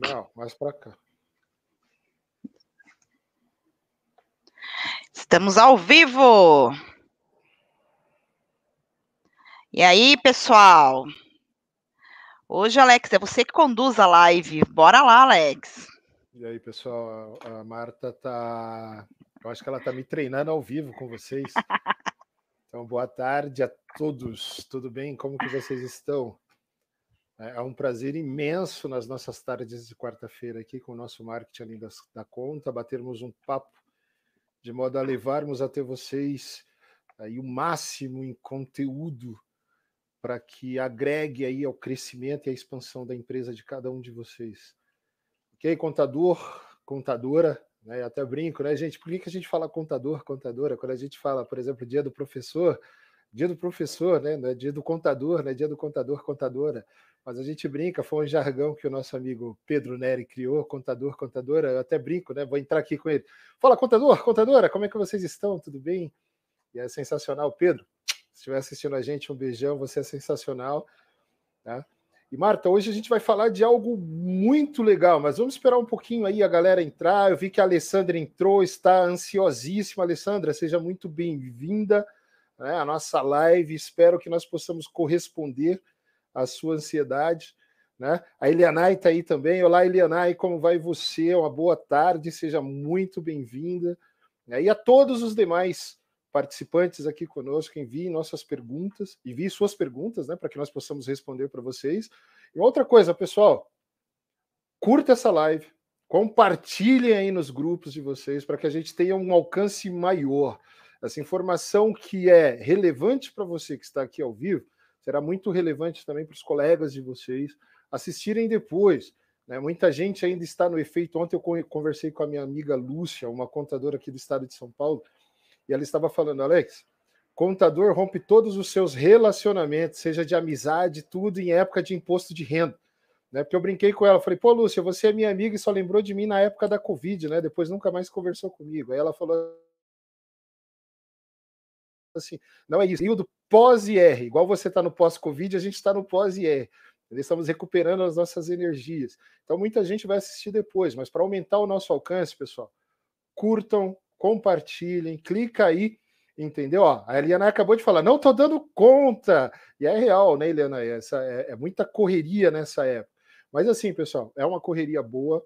Não, mais para cá. Estamos ao vivo. E aí, pessoal? Hoje, Alex, é você que conduz a live. Bora lá, Alex. E aí, pessoal? A Marta tá. Eu acho que ela tá me treinando ao vivo com vocês. Então, boa tarde a todos. Tudo bem? Como que vocês estão? É, é um prazer imenso nas nossas tardes de quarta-feira aqui com o nosso marketing além das, da conta, batermos um papo de modo a levarmos até vocês aí o máximo em conteúdo para que agregue aí ao crescimento e à expansão da empresa de cada um de vocês. Ok, contador, contadora, né? Até brinco, né, gente? Por que, que a gente fala contador, contadora? Quando a gente fala, por exemplo, dia do professor, dia do professor, né? É dia do contador, né? Dia do contador, contadora. Mas a gente brinca, foi um jargão que o nosso amigo Pedro Neri criou, contador, contadora. Eu até brinco, né? Vou entrar aqui com ele. Fala, contador, contadora, como é que vocês estão? Tudo bem? E é sensacional, Pedro. Se estiver assistindo a gente, um beijão, você é sensacional. Tá? E Marta, hoje a gente vai falar de algo muito legal, mas vamos esperar um pouquinho aí a galera entrar. Eu vi que a Alessandra entrou, está ansiosíssima. Alessandra, seja muito bem-vinda né, à nossa live. Espero que nós possamos corresponder à sua ansiedade. Né? A Elianai está aí também. Olá, Elianai, como vai você? Uma boa tarde, seja muito bem-vinda. E a todos os demais participantes aqui conosco, enviem nossas perguntas, enviem suas perguntas, né, para que nós possamos responder para vocês. E outra coisa, pessoal, curta essa live, compartilhem aí nos grupos de vocês para que a gente tenha um alcance maior. Essa informação que é relevante para você que está aqui ao vivo será muito relevante também para os colegas de vocês assistirem depois. Né? Muita gente ainda está no efeito. Ontem eu conversei com a minha amiga Lúcia, uma contadora aqui do estado de São Paulo e ela estava falando, Alex, contador rompe todos os seus relacionamentos, seja de amizade, tudo em época de imposto de renda. Né? Porque eu brinquei com ela, falei, pô, Lúcia, você é minha amiga e só lembrou de mim na época da Covid, né? Depois nunca mais conversou comigo. Aí ela falou assim: não é isso, e do pós-IR, igual você está no pós-Covid, a gente está no pós-IR. Estamos recuperando as nossas energias. Então, muita gente vai assistir depois, mas para aumentar o nosso alcance, pessoal, curtam, compartilhem, clica aí, entendeu? Ó, a Eliana acabou de falar, não estou dando conta. E é real, né, Eliana? Essa é, é muita correria nessa época. Mas assim, pessoal, é uma correria boa,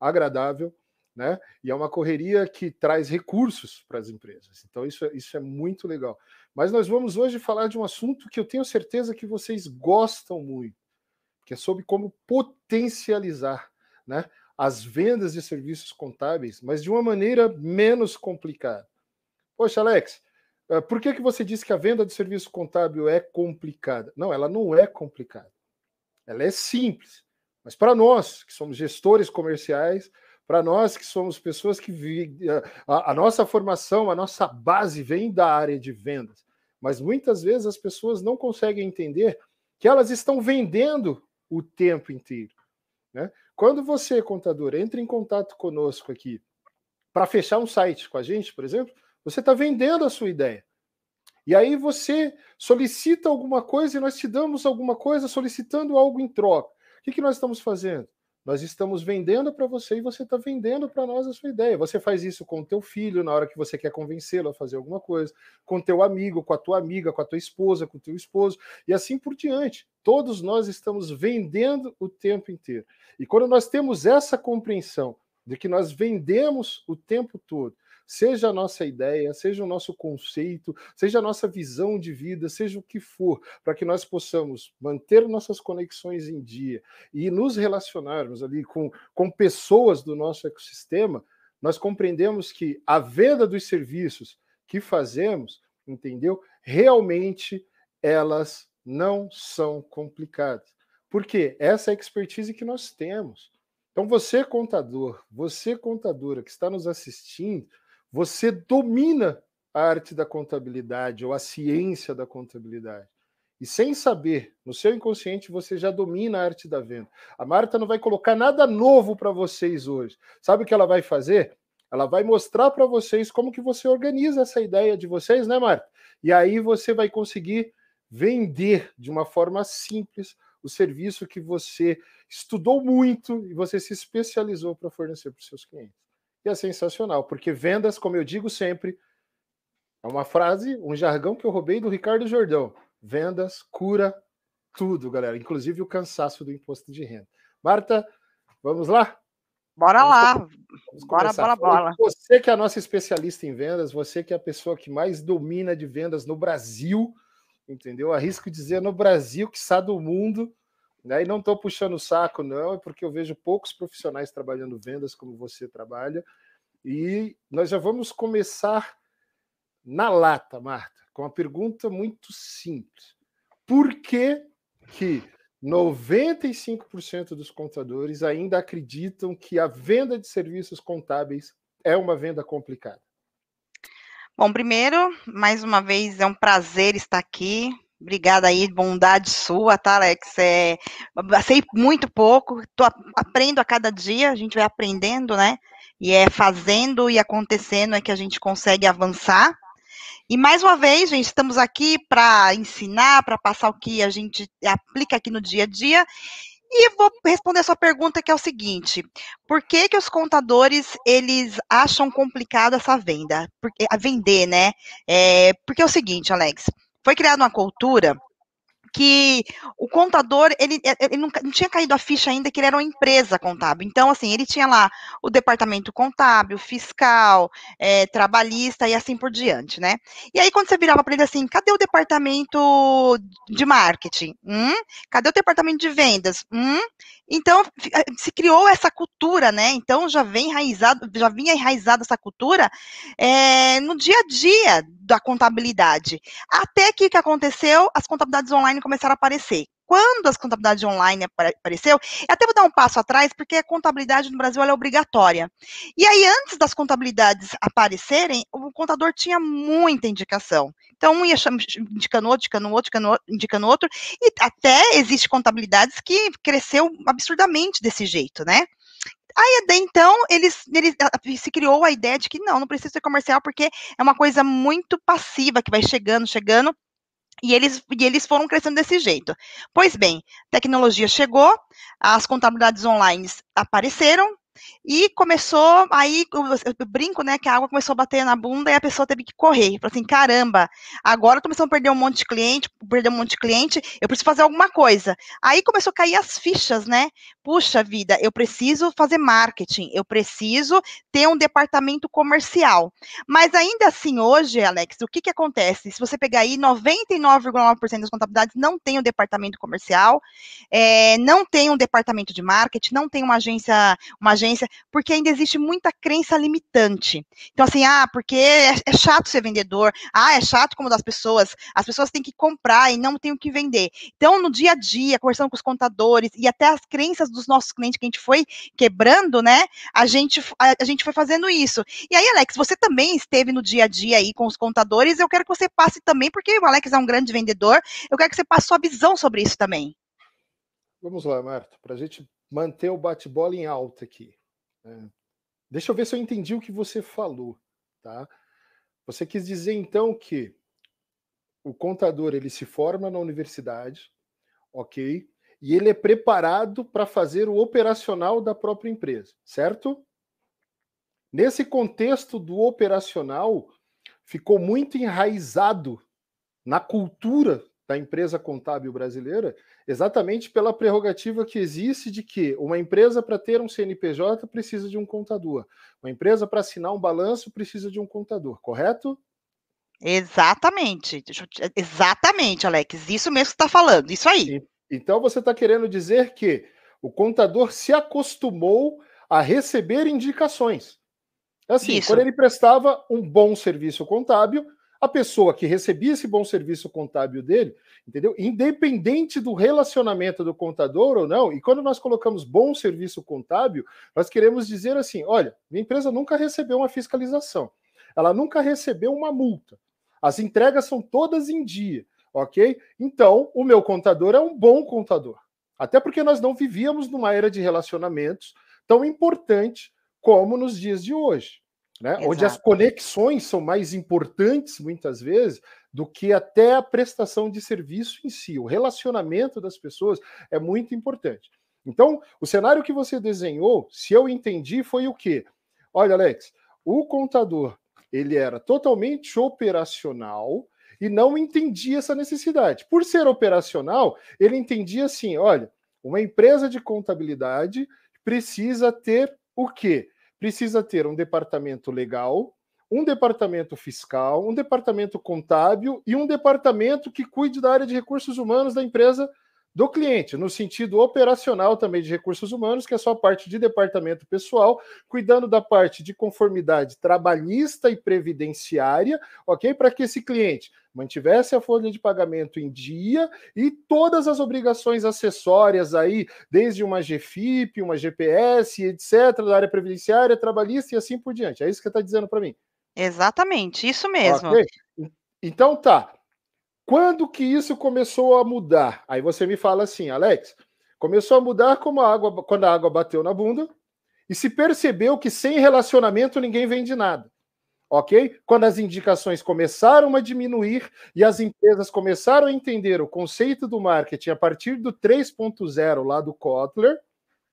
agradável, né? E é uma correria que traz recursos para as empresas. Então, isso, é, isso é muito legal. Mas nós vamos hoje falar de um assunto que eu tenho certeza que vocês gostam muito, que é sobre como potencializar né, as vendas de serviços contábeis, mas de uma maneira menos complicada. Poxa, Alex, eh, por que, que você disse que a venda de serviço contábil é complicada? Não, ela não é complicada. Ela é simples. Mas para nós, que somos gestores comerciais, para nós que somos pessoas que eh, a, a nossa formação, a nossa base vem da área de vendas. Mas muitas vezes as pessoas não conseguem entender que elas estão vendendo o tempo inteiro. Né? Quando você, contador, entra em contato conosco aqui para fechar um site com a gente, por exemplo, você está vendendo a sua ideia. E aí você solicita alguma coisa e nós te damos alguma coisa solicitando algo em troca. O que, que nós estamos fazendo? Nós estamos vendendo para você e você está vendendo para nós a sua ideia. Você faz isso com o teu filho na hora que você quer convencê-lo a fazer alguma coisa, com teu amigo, com a tua amiga, com a tua esposa, com o teu esposo e assim por diante. Todos nós estamos vendendo o tempo inteiro. E quando nós temos essa compreensão de que nós vendemos o tempo todo, seja a nossa ideia, seja o nosso conceito, seja a nossa visão de vida, seja o que for, para que nós possamos manter nossas conexões em dia e nos relacionarmos ali com, com pessoas do nosso ecossistema, nós compreendemos que a venda dos serviços que fazemos, entendeu? Realmente elas não são complicadas. Porque essa é a expertise que nós temos. Então, você, contador, você, contadora, que está nos assistindo, você domina a arte da contabilidade ou a ciência da contabilidade. E sem saber, no seu inconsciente, você já domina a arte da venda. A Marta não vai colocar nada novo para vocês hoje. Sabe o que ela vai fazer? Ela vai mostrar para vocês como que você organiza essa ideia de vocês, né, Marta? E aí você vai conseguir vender de uma forma simples o serviço que você estudou muito e você se especializou para fornecer para os seus clientes. E é sensacional, porque vendas, como eu digo sempre, é uma frase, um jargão que eu roubei do Ricardo Jordão. Vendas cura tudo, galera, inclusive o cansaço do imposto de renda. Marta, vamos lá? Bora vamos lá. Vamos bora, bora, bora. Você que é a nossa especialista em vendas, você que é a pessoa que mais domina de vendas no Brasil, entendeu? Arrisco dizer no Brasil, que está do mundo. Né? E não estou puxando o saco, não, é porque eu vejo poucos profissionais trabalhando vendas como você trabalha. E nós já vamos começar na lata, Marta, com uma pergunta muito simples. Por que, que 95% dos contadores ainda acreditam que a venda de serviços contábeis é uma venda complicada? Bom, primeiro, mais uma vez, é um prazer estar aqui. Obrigada aí, bondade sua, tá, Alex? É, sei muito pouco, tô, aprendo a cada dia, a gente vai aprendendo, né? E é fazendo e acontecendo é que a gente consegue avançar. E mais uma vez, gente, estamos aqui para ensinar, para passar o que a gente aplica aqui no dia a dia. E vou responder a sua pergunta que é o seguinte: por que que os contadores eles acham complicado essa venda? Porque a vender, né? É, porque é o seguinte, Alex, foi criada uma cultura que o contador, ele, ele não, não, tinha caído a ficha ainda que ele era uma empresa contábil. Então, assim, ele tinha lá o departamento contábil, fiscal, é, trabalhista e assim por diante, né? E aí, quando você virava para ele assim, cadê o departamento de marketing? Hum? Cadê o departamento de vendas? Hum? Então, eh, se criou essa cultura, né? Então, já vem enraizado, já vinha enraizada essa cultura é, no dia a dia da contabilidade. Até que o que aconteceu? As contabilidades online começaram a aparecer. Quando as contabilidades online apareceu, até vou dar um passo atrás, porque a contabilidade no Brasil é obrigatória. E aí, antes das contabilidades aparecerem, o contador tinha muita indicação. Então, um ia indicando outro, indicando outro, indicando outro, outro, e até existe contabilidades que cresceu absurdamente desse jeito, né? Aí, então, eles, eles se criou a ideia de que não, não precisa ser comercial, porque é uma coisa muito passiva que vai chegando, chegando, e eles, e eles foram crescendo desse jeito. Pois bem, tecnologia chegou, as contabilidades online apareceram, e começou, aí eu, eu, brinco, né, que a água começou a bater na bunda e a pessoa teve que correr. Falou assim, caramba, agora começando a perder um monte de cliente, perder um monte de cliente, eu preciso fazer alguma coisa. Aí começou a cair as fichas, né? Puxa vida, eu preciso fazer marketing, eu preciso ter um departamento comercial. Mas ainda assim, hoje, Alex, o que que acontece? Se você pegar aí, 99,9% das contabilidades não tem um departamento comercial, é, não tem um departamento de marketing, não tem uma agência, uma agência agência, porque ainda existe muita crença limitante. Então, assim, ah, porque é, é chato ser vendedor, ah, é chato como das pessoas, as pessoas têm que comprar e não têm o que vender. Então, no dia a dia, conversando com os contadores e até as crenças dos nossos clientes que a gente foi quebrando, né, a gente, a, a gente foi fazendo isso. E aí, Alex, você também esteve no dia a dia aí com os contadores, eu quero que você passe também, porque o Alex é um grande vendedor, eu quero que você passe sua visão sobre isso também. Vamos lá, Marta, para a gente manter o bate-bola em alta aqui. Né? Deixa eu ver se eu entendi o que você falou, tá? Você quis dizer então que o contador ele se forma na universidade, ok? E ele é preparado para fazer o operacional da própria empresa, certo? Nesse contexto do operacional, ficou muito enraizado na cultura da empresa contábil brasileira, exatamente pela prerrogativa que existe de que uma empresa para ter um CNPJ precisa de um contador, uma empresa para assinar um balanço precisa de um contador, correto? Exatamente, exatamente, Alex, isso mesmo que está falando, isso aí. Então você está querendo dizer que o contador se acostumou a receber indicações. Assim, isso. quando ele prestava um bom serviço contábil, a pessoa que recebia esse bom serviço contábil dele, entendeu? Independente do relacionamento do contador ou não, e quando nós colocamos bom serviço contábil, nós queremos dizer assim: olha, minha empresa nunca recebeu uma fiscalização, ela nunca recebeu uma multa, as entregas são todas em dia, ok? Então, o meu contador é um bom contador. Até porque nós não vivíamos numa era de relacionamentos tão importante como nos dias de hoje né? onde as conexões são mais importantes, muitas vezes, do que até a prestação de serviço em si. O relacionamento das pessoas é muito importante. Então, o cenário que você desenhou, se eu entendi, foi o quê? Olha, Alex, o contador, ele era totalmente operacional e não entendia essa necessidade. Por ser operacional, ele entendia assim, olha, uma empresa de contabilidade precisa ter o quê? Precisa ter um departamento legal, um departamento fiscal, um departamento contábil e um departamento que cuide da área de recursos humanos da empresa do cliente, no sentido operacional também de recursos humanos, que é só a parte de departamento pessoal, cuidando da parte de conformidade trabalhista e previdenciária, ok? Para que esse cliente mantivesse a folha de pagamento em dia e todas as obrigações acessórias aí, desde uma GFIP, uma GPS, etc., da área previdenciária, trabalhista e assim por diante. É isso que você está dizendo para mim? Exatamente, isso mesmo. Okay? Então tá. Quando que isso começou a mudar? Aí você me fala assim, Alex, começou a mudar como a água, quando a água bateu na bunda e se percebeu que sem relacionamento ninguém vende nada. Ok? Quando as indicações começaram a diminuir e as empresas começaram a entender o conceito do marketing a partir do 3.0 lá do Kotler,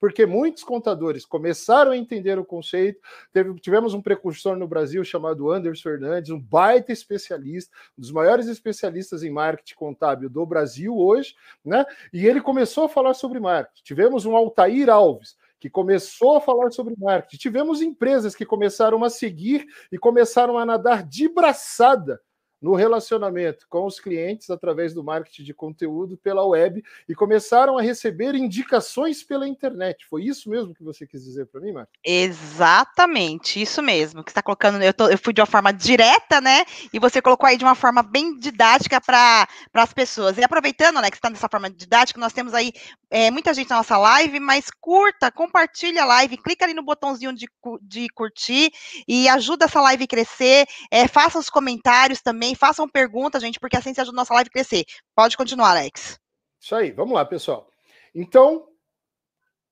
porque muitos contadores começaram a entender o conceito. Teve, tivemos um precursor no Brasil chamado Anderson Fernandes, um baita especialista, um dos maiores especialistas em marketing contábil do Brasil hoje, né? E ele começou a falar sobre marketing. Tivemos um Altair Alves, que começou a falar sobre marketing. Tivemos empresas que começaram a seguir e começaram a nadar de braçada no relacionamento com os clientes através do marketing de conteúdo pela web e começaram a receber indicações pela internet. Foi isso mesmo que você quis dizer para mim, Marcos? Exatamente, isso mesmo. Que está colocando, eu, tô, eu, fui de uma forma direta, né? E você colocou aí de uma forma bem didática para as pessoas. E aproveitando, né, que está nessa forma didática, nós temos aí é, muita gente na nossa live, mas curta, compartilha a live, clica ali no botãozinho de, de curtir e ajuda essa live a crescer. É, faça os comentários também também. Façam perguntas, gente, porque assim ajuda a nossa live a crescer. Pode continuar, Alex. Isso aí, vamos lá, pessoal. Então,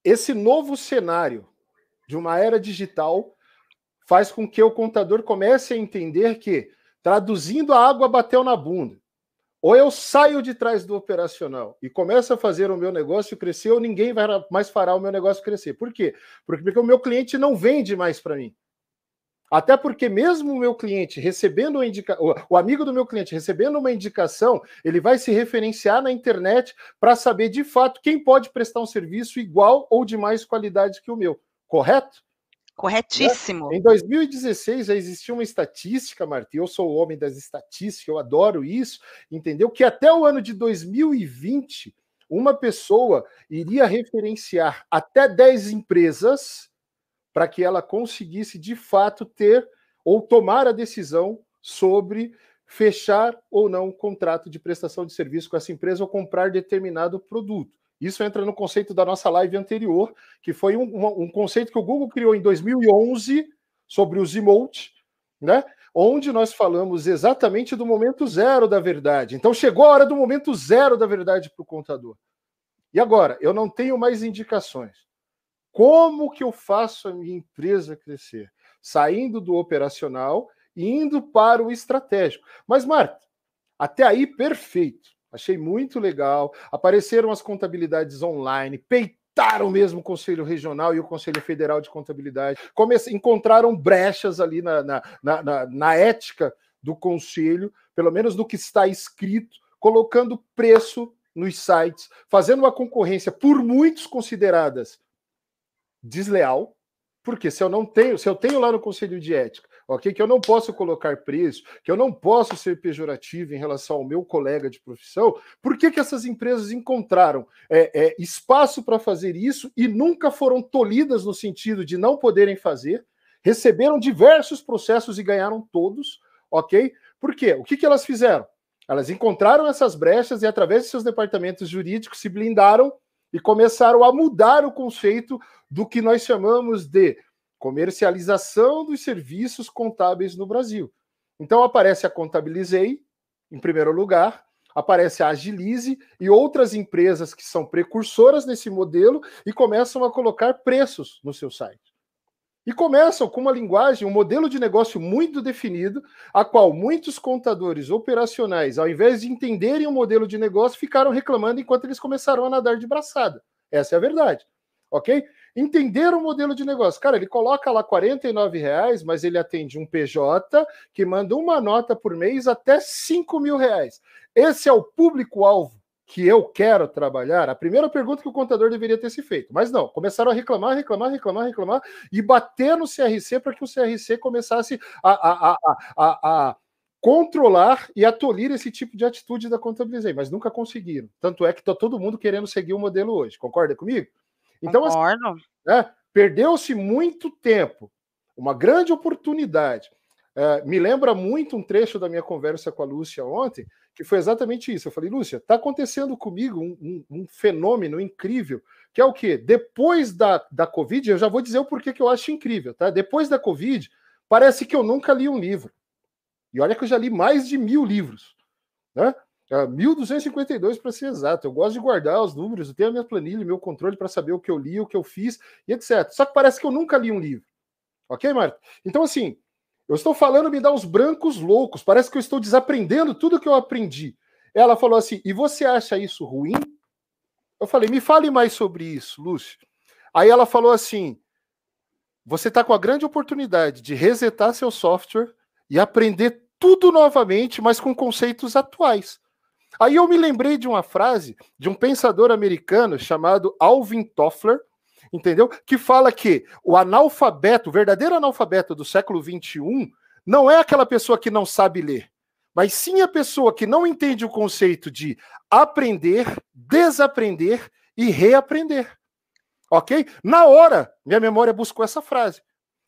esse novo cenário de uma era digital faz com que o contador comece a entender que, traduzindo a água bateu na bunda, ou eu saio de trás do operacional e começo a fazer o meu negócio crescer, ou ninguém vai mais fará o meu negócio crescer. Por quê? Porque, porque o meu cliente não vende mais para mim. Até porque mesmo o meu cliente recebendo uma indicação, o amigo do meu cliente recebendo uma indicação, ele vai se referenciar na internet para saber de fato quem pode prestar um serviço igual ou de mais qualidade que o meu. Correto? Corretíssimo. Né? Em 2016 já existia uma estatística, Marta, eu sou o homem das estatísticas, eu adoro isso, entendeu? Que até o ano de 2020, uma pessoa iria referenciar até 10 empresas para que ela conseguisse de fato ter ou tomar a decisão sobre fechar ou não um contrato de prestação de serviço com essa empresa ou comprar determinado produto. Isso entra no conceito da nossa live anterior, que foi um, um, conceito que o Google criou em 2011 sobre os emote, né? Onde nós falamos exatamente do momento zero da verdade. Então chegou a hora do momento zero da verdade para o contador. E agora, eu não tenho mais indicações. Como que eu faço a minha empresa crescer? Saindo do operacional e indo para o estratégico. Mas, Marta, até aí perfeito. Achei muito legal. Apareceram as contabilidades online, peitaram mesmo o Conselho Regional e o Conselho Federal de Contabilidade. Come encontraram brechas ali na, na, na, na ética do Conselho, pelo menos no que está escrito, colocando preço nos sites, fazendo uma concorrência por muitos consideradas desleal, porque se eu não tenho, se eu tenho lá no Conselho de Ética, ok, que eu não posso colocar preço, que eu não posso ser pejorativo em relação ao meu colega de profissão, por que, que essas empresas encontraram é, é, espaço para fazer isso e nunca foram tolhidas no sentido de não poderem fazer, receberam diversos processos e ganharam todos, ok? Por quê? O que, que elas fizeram? Elas encontraram essas brechas e, através de seus departamentos jurídicos, se blindaram e começaram a mudar o conceito do que nós chamamos de comercialização dos serviços contábeis no Brasil. Então aparece a Contabilizei, em primeiro lugar, aparece a Agilize e outras empresas que são precursoras nesse modelo e começam a colocar preços no seu site. E começam com uma linguagem, um modelo de negócio muito definido, a qual muitos contadores operacionais, ao invés de entenderem o modelo de negócio, ficaram reclamando enquanto eles começaram a nadar de braçada. Essa é a verdade. ok? Entender o modelo de negócio. Cara, ele coloca lá 49 reais, mas ele atende um PJ que manda uma nota por mês até 5 mil reais. Esse é o público-alvo que eu quero trabalhar, a primeira pergunta que o contador deveria ter se feito. Mas não, começaram a reclamar, reclamar, reclamar, reclamar e bater no CRC para que o CRC começasse a, a, a, a, controlar e a tolir esse tipo de atitude da contabilizei, mas nunca conseguiram. Tanto é que está todo mundo querendo seguir o modelo hoje. Concorda comigo? Então, assim, né, perdeu-se muito tempo, uma grande oportunidade. É, me lembra muito um trecho da minha conversa com a Lúcia ontem, que foi exatamente isso. Eu falei, Lúcia, está acontecendo comigo um, um, um, fenômeno incrível, que é o quê? Depois da, da Covid, eu já vou dizer o porquê que eu acho incrível, tá? Depois da Covid, parece que eu nunca li um livro. E olha que eu já li mais de mil livros, né? 1252 para ser exato. Eu gosto de guardar os números, eu tenho a minha planilha, meu controle para saber o que eu li, o que eu fiz e etc. Só que parece que eu nunca li um livro. Ok, Marta? Então, assim, eu estou falando, me dá uns brancos loucos. Parece que eu estou desaprendendo tudo que eu aprendi. Ela falou assim: e você acha isso ruim? Eu falei: me fale mais sobre isso, Lúcio. Aí ela falou assim: você está com a grande oportunidade de resetar seu software e aprender tudo novamente, mas com conceitos atuais. Aí eu me lembrei de uma frase de um pensador americano chamado Alvin Toffler, entendeu? Que fala que o analfabeto, o verdadeiro analfabeto do século 21, não é aquela pessoa que não sabe ler, mas sim a pessoa que não entende o conceito de aprender, desaprender e reaprender. Ok? Na hora, minha memória buscou essa frase.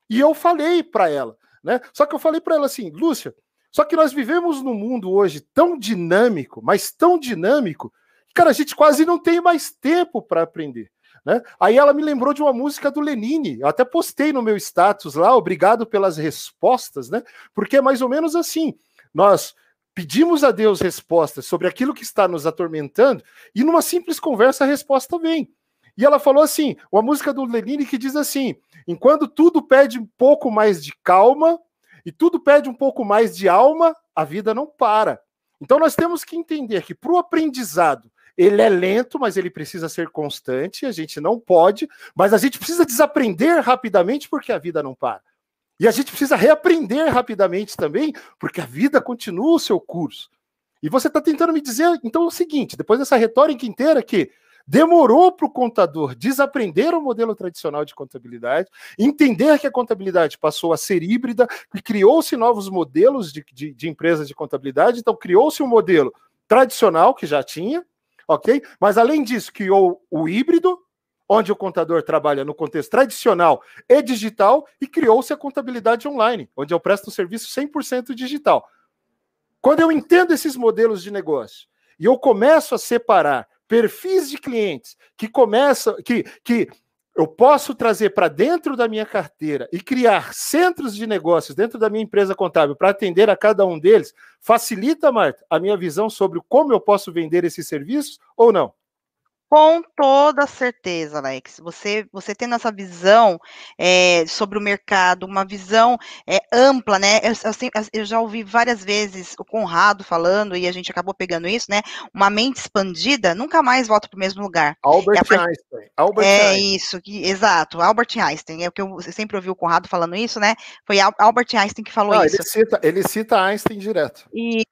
E eu falei para ela, né? Só que eu falei para ela assim, Lúcia, só que nós vivemos num mundo hoje tão dinâmico, mas tão dinâmico, que, cara, a gente quase não tem mais tempo para aprender. Né? Aí ela me lembrou de uma música do Lenine. Eu até postei no meu status lá, obrigado pelas respostas, né? Porque é mais ou menos assim. Nós pedimos a Deus respostas sobre aquilo que está nos atormentando, e numa simples conversa a resposta vem. E ela falou assim: uma música do Lenine que diz assim: enquanto tudo pede um pouco mais de calma e tudo pede um pouco mais de alma, a vida não para. Então nós temos que entender que para o aprendizado ele é lento, mas ele precisa ser constante. A gente não pode, mas a gente precisa desaprender rapidamente porque a vida não para. E a gente precisa reaprender rapidamente também, porque a vida continua o seu curso. E você está tentando me dizer, então, o seguinte: depois dessa retórica inteira, que demorou para o contador desaprender o modelo tradicional de contabilidade, entender que a contabilidade passou a ser híbrida, e criou-se novos modelos de, de, de empresas de contabilidade, então criou-se um modelo tradicional que já tinha, ok? Mas além disso, criou o híbrido, onde o contador trabalha no contexto tradicional e digital, e criou-se a contabilidade online, onde eu presto um serviço 100% digital. Quando eu entendo esses modelos de negócio e eu começo a separar perfis de clientes que começam, que, que eu posso trazer para dentro da minha carteira e criar centros de negócios dentro da minha empresa contábil para atender a cada um deles, facilita, Marta, a minha visão sobre como eu posso vender esses serviços ou não? Com toda certeza, Alex. Você, você tendo essa visão é, sobre o mercado, uma visão é, ampla, né? Eu, eu, eu, já ouvi várias vezes o Conrado falando, e a gente acabou pegando isso, né? Uma mente expandida nunca mais volta para o mesmo lugar. Albert é Einstein. Albert é Einstein. isso, que, exato, Albert Einstein. É o que eu sempre ouvi o Conrado falando isso, né? Foi Albert Einstein que falou isso. Ele cita, ele cita Einstein direto. E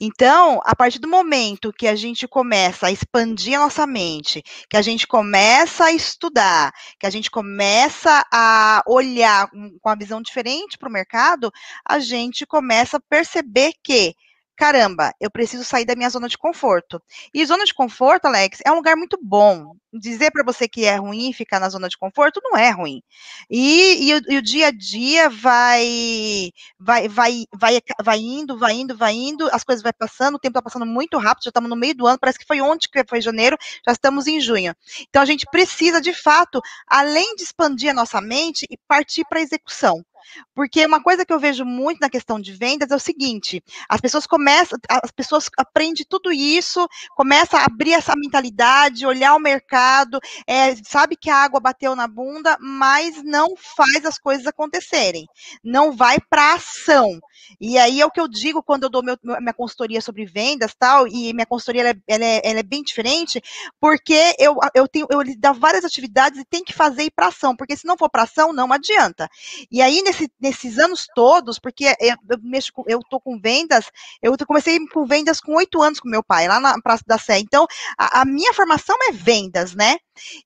então, a partir do momento que a gente começa a expandir a nossa mente, que a gente começa a estudar, que a gente começa a olhar com a visão diferente para o mercado, a gente começa a perceber que caramba, eu preciso sair da minha zona de conforto. E zona de conforto, Alex, é um lugar muito bom. Dizer para você que é ruim ficar na zona de conforto não é ruim. E, e, o, e, o, dia a dia vai, vai, vai, vai, vai indo, vai indo, vai indo, as coisas vai passando, o tempo está passando muito rápido, já estamos no meio do ano, parece que foi ontem que foi janeiro, já estamos em junho. Então a gente precisa, de fato, além de expandir a nossa mente e partir para a execução. Porque uma coisa que eu vejo muito na questão de vendas é o seguinte: as pessoas começam, as pessoas aprendem tudo isso, começam a abrir essa mentalidade, olhar o mercado, é, sabe que a água bateu na bunda, mas não faz as coisas acontecerem, não vai para ação. E aí é o que eu digo quando eu dou meu, minha consultoria sobre vendas tal, e minha consultoria ela é, ela é, ela é bem diferente, porque eu, eu tenho eu dá várias atividades e tem que fazer ir para ação, porque se não for para ação, não adianta. E aí, nesse, nesses anos todos, porque eu, eu mexo com, eu tô com vendas, eu comecei com vendas com oito anos com meu pai, lá na Praça da Sé. Então, a, a minha formação é vendas, né?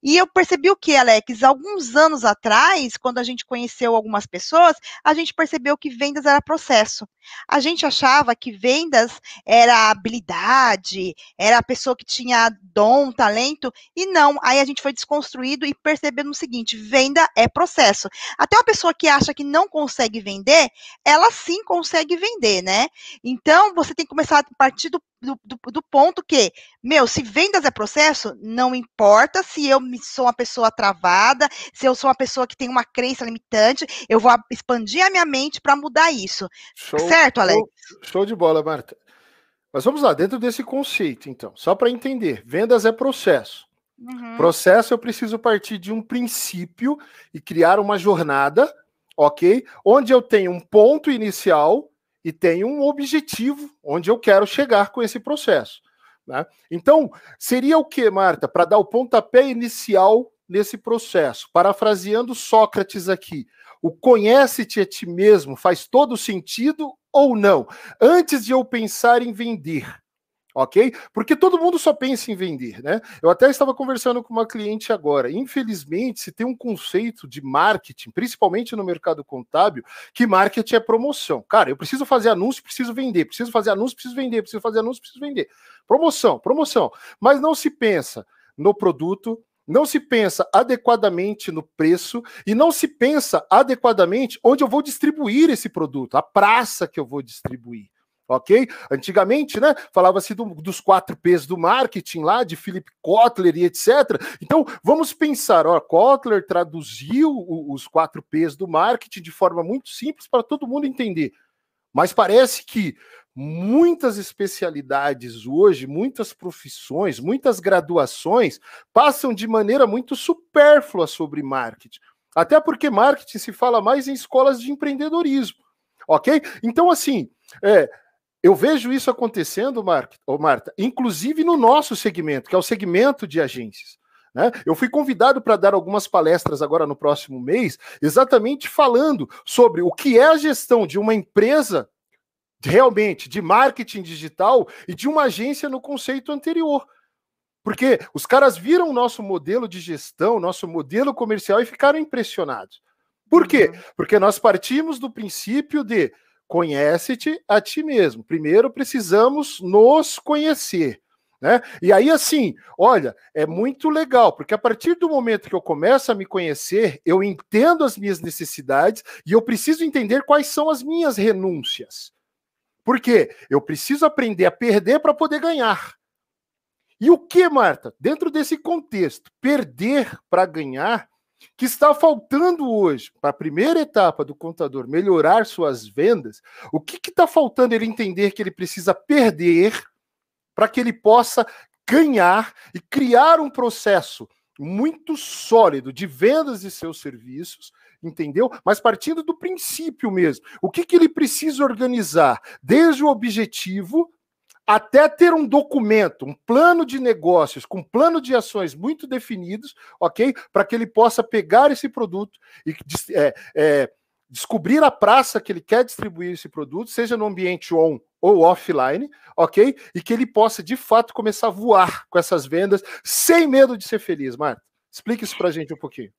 E eu percebi o que, Alex? Alguns anos atrás, quando a gente conheceu algumas pessoas, a gente percebeu que vendas era processo. A gente achava que vendas era habilidade, era a pessoa que tinha dom, talento, e não. Aí a gente foi desconstruído e percebendo o seguinte: venda é processo. Até uma pessoa que acha que não consegue vender, ela sim consegue vender, né? Então você tem que começar a partir do do, do, do, ponto que, meu, se vendas é processo, não importa se eu sou uma pessoa travada, se eu sou uma pessoa que tem uma crença limitante, eu vou expandir a minha mente para mudar isso. Show, certo, Alex? Show, show de bola, Marta. Mas vamos lá, dentro desse conceito, então, só para entender, vendas é processo. Uhum. Processo eu preciso partir de um princípio e criar uma jornada, ok? Onde eu tenho um ponto inicial e tenho um objetivo onde eu quero chegar com esse processo. Né? Então, seria o que, Marta, para dar o pontapé inicial nesse processo? Parafraseando Sócrates aqui, o conhece-te a ti mesmo faz todo sentido ou não? Antes de eu pensar em vender, ok? Porque todo mundo só pensa em vender, né? Eu até estava conversando com uma cliente agora. Infelizmente, se tem um conceito de marketing, principalmente no mercado contábil, que marketing é promoção. Cara, eu preciso fazer anúncio, preciso vender, preciso fazer anúncio, preciso vender, preciso fazer anúncio, preciso vender. Promoção, promoção. Mas não se pensa no produto, não se pensa adequadamente no preço e não se pensa adequadamente onde eu vou distribuir esse produto, a praça que eu vou distribuir ok? Antigamente, né, falava-se do, dos quatro P's do marketing lá, de Philip Kotler e etc. Então, vamos pensar, ó, Kotler traduziu o, os quatro P's do marketing de forma muito simples para todo mundo entender. Mas parece que muitas especialidades hoje, muitas profissões, muitas graduações passam de maneira muito supérflua sobre marketing. Até porque marketing se fala mais em escolas de empreendedorismo, ok? Então, assim, é, eu vejo isso acontecendo, Marta, inclusive no nosso segmento, que é o segmento de agências. Né? Eu fui convidado para dar algumas palestras agora no próximo mês, exatamente falando sobre o que é a gestão de uma empresa realmente de marketing digital e de uma agência no conceito anterior. Porque os caras viram o nosso modelo de gestão, nosso modelo comercial e ficaram impressionados. Por quê? Uhum. Porque nós partimos do princípio de Conhece-te a ti mesmo. Primeiro precisamos nos conhecer. Né? E aí, assim, olha, é muito legal, porque a partir do momento que eu começo a me conhecer, eu entendo as minhas necessidades e eu preciso entender quais são as minhas renúncias. Por quê? Eu preciso aprender a perder para poder ganhar. E o que, Marta? Dentro desse contexto, perder para ganhar que está faltando hoje para a primeira etapa do contador melhorar suas vendas, o que está faltando ele entender que ele precisa perder para que ele possa ganhar e criar um processo muito sólido de vendas de seus serviços, entendeu? Mas partindo do princípio mesmo. O que, que ele precisa organizar? Desde o objetivo até ter um documento, um plano de negócios, com um plano de ações muito definidos, ok? Para que ele possa pegar esse produto e é, é, descobrir a praça que ele quer distribuir esse produto, seja no ambiente on ou offline, ok? E que ele possa, de fato, começar a voar com essas vendas sem medo de ser feliz, Marta. Explique isso para a gente um pouquinho.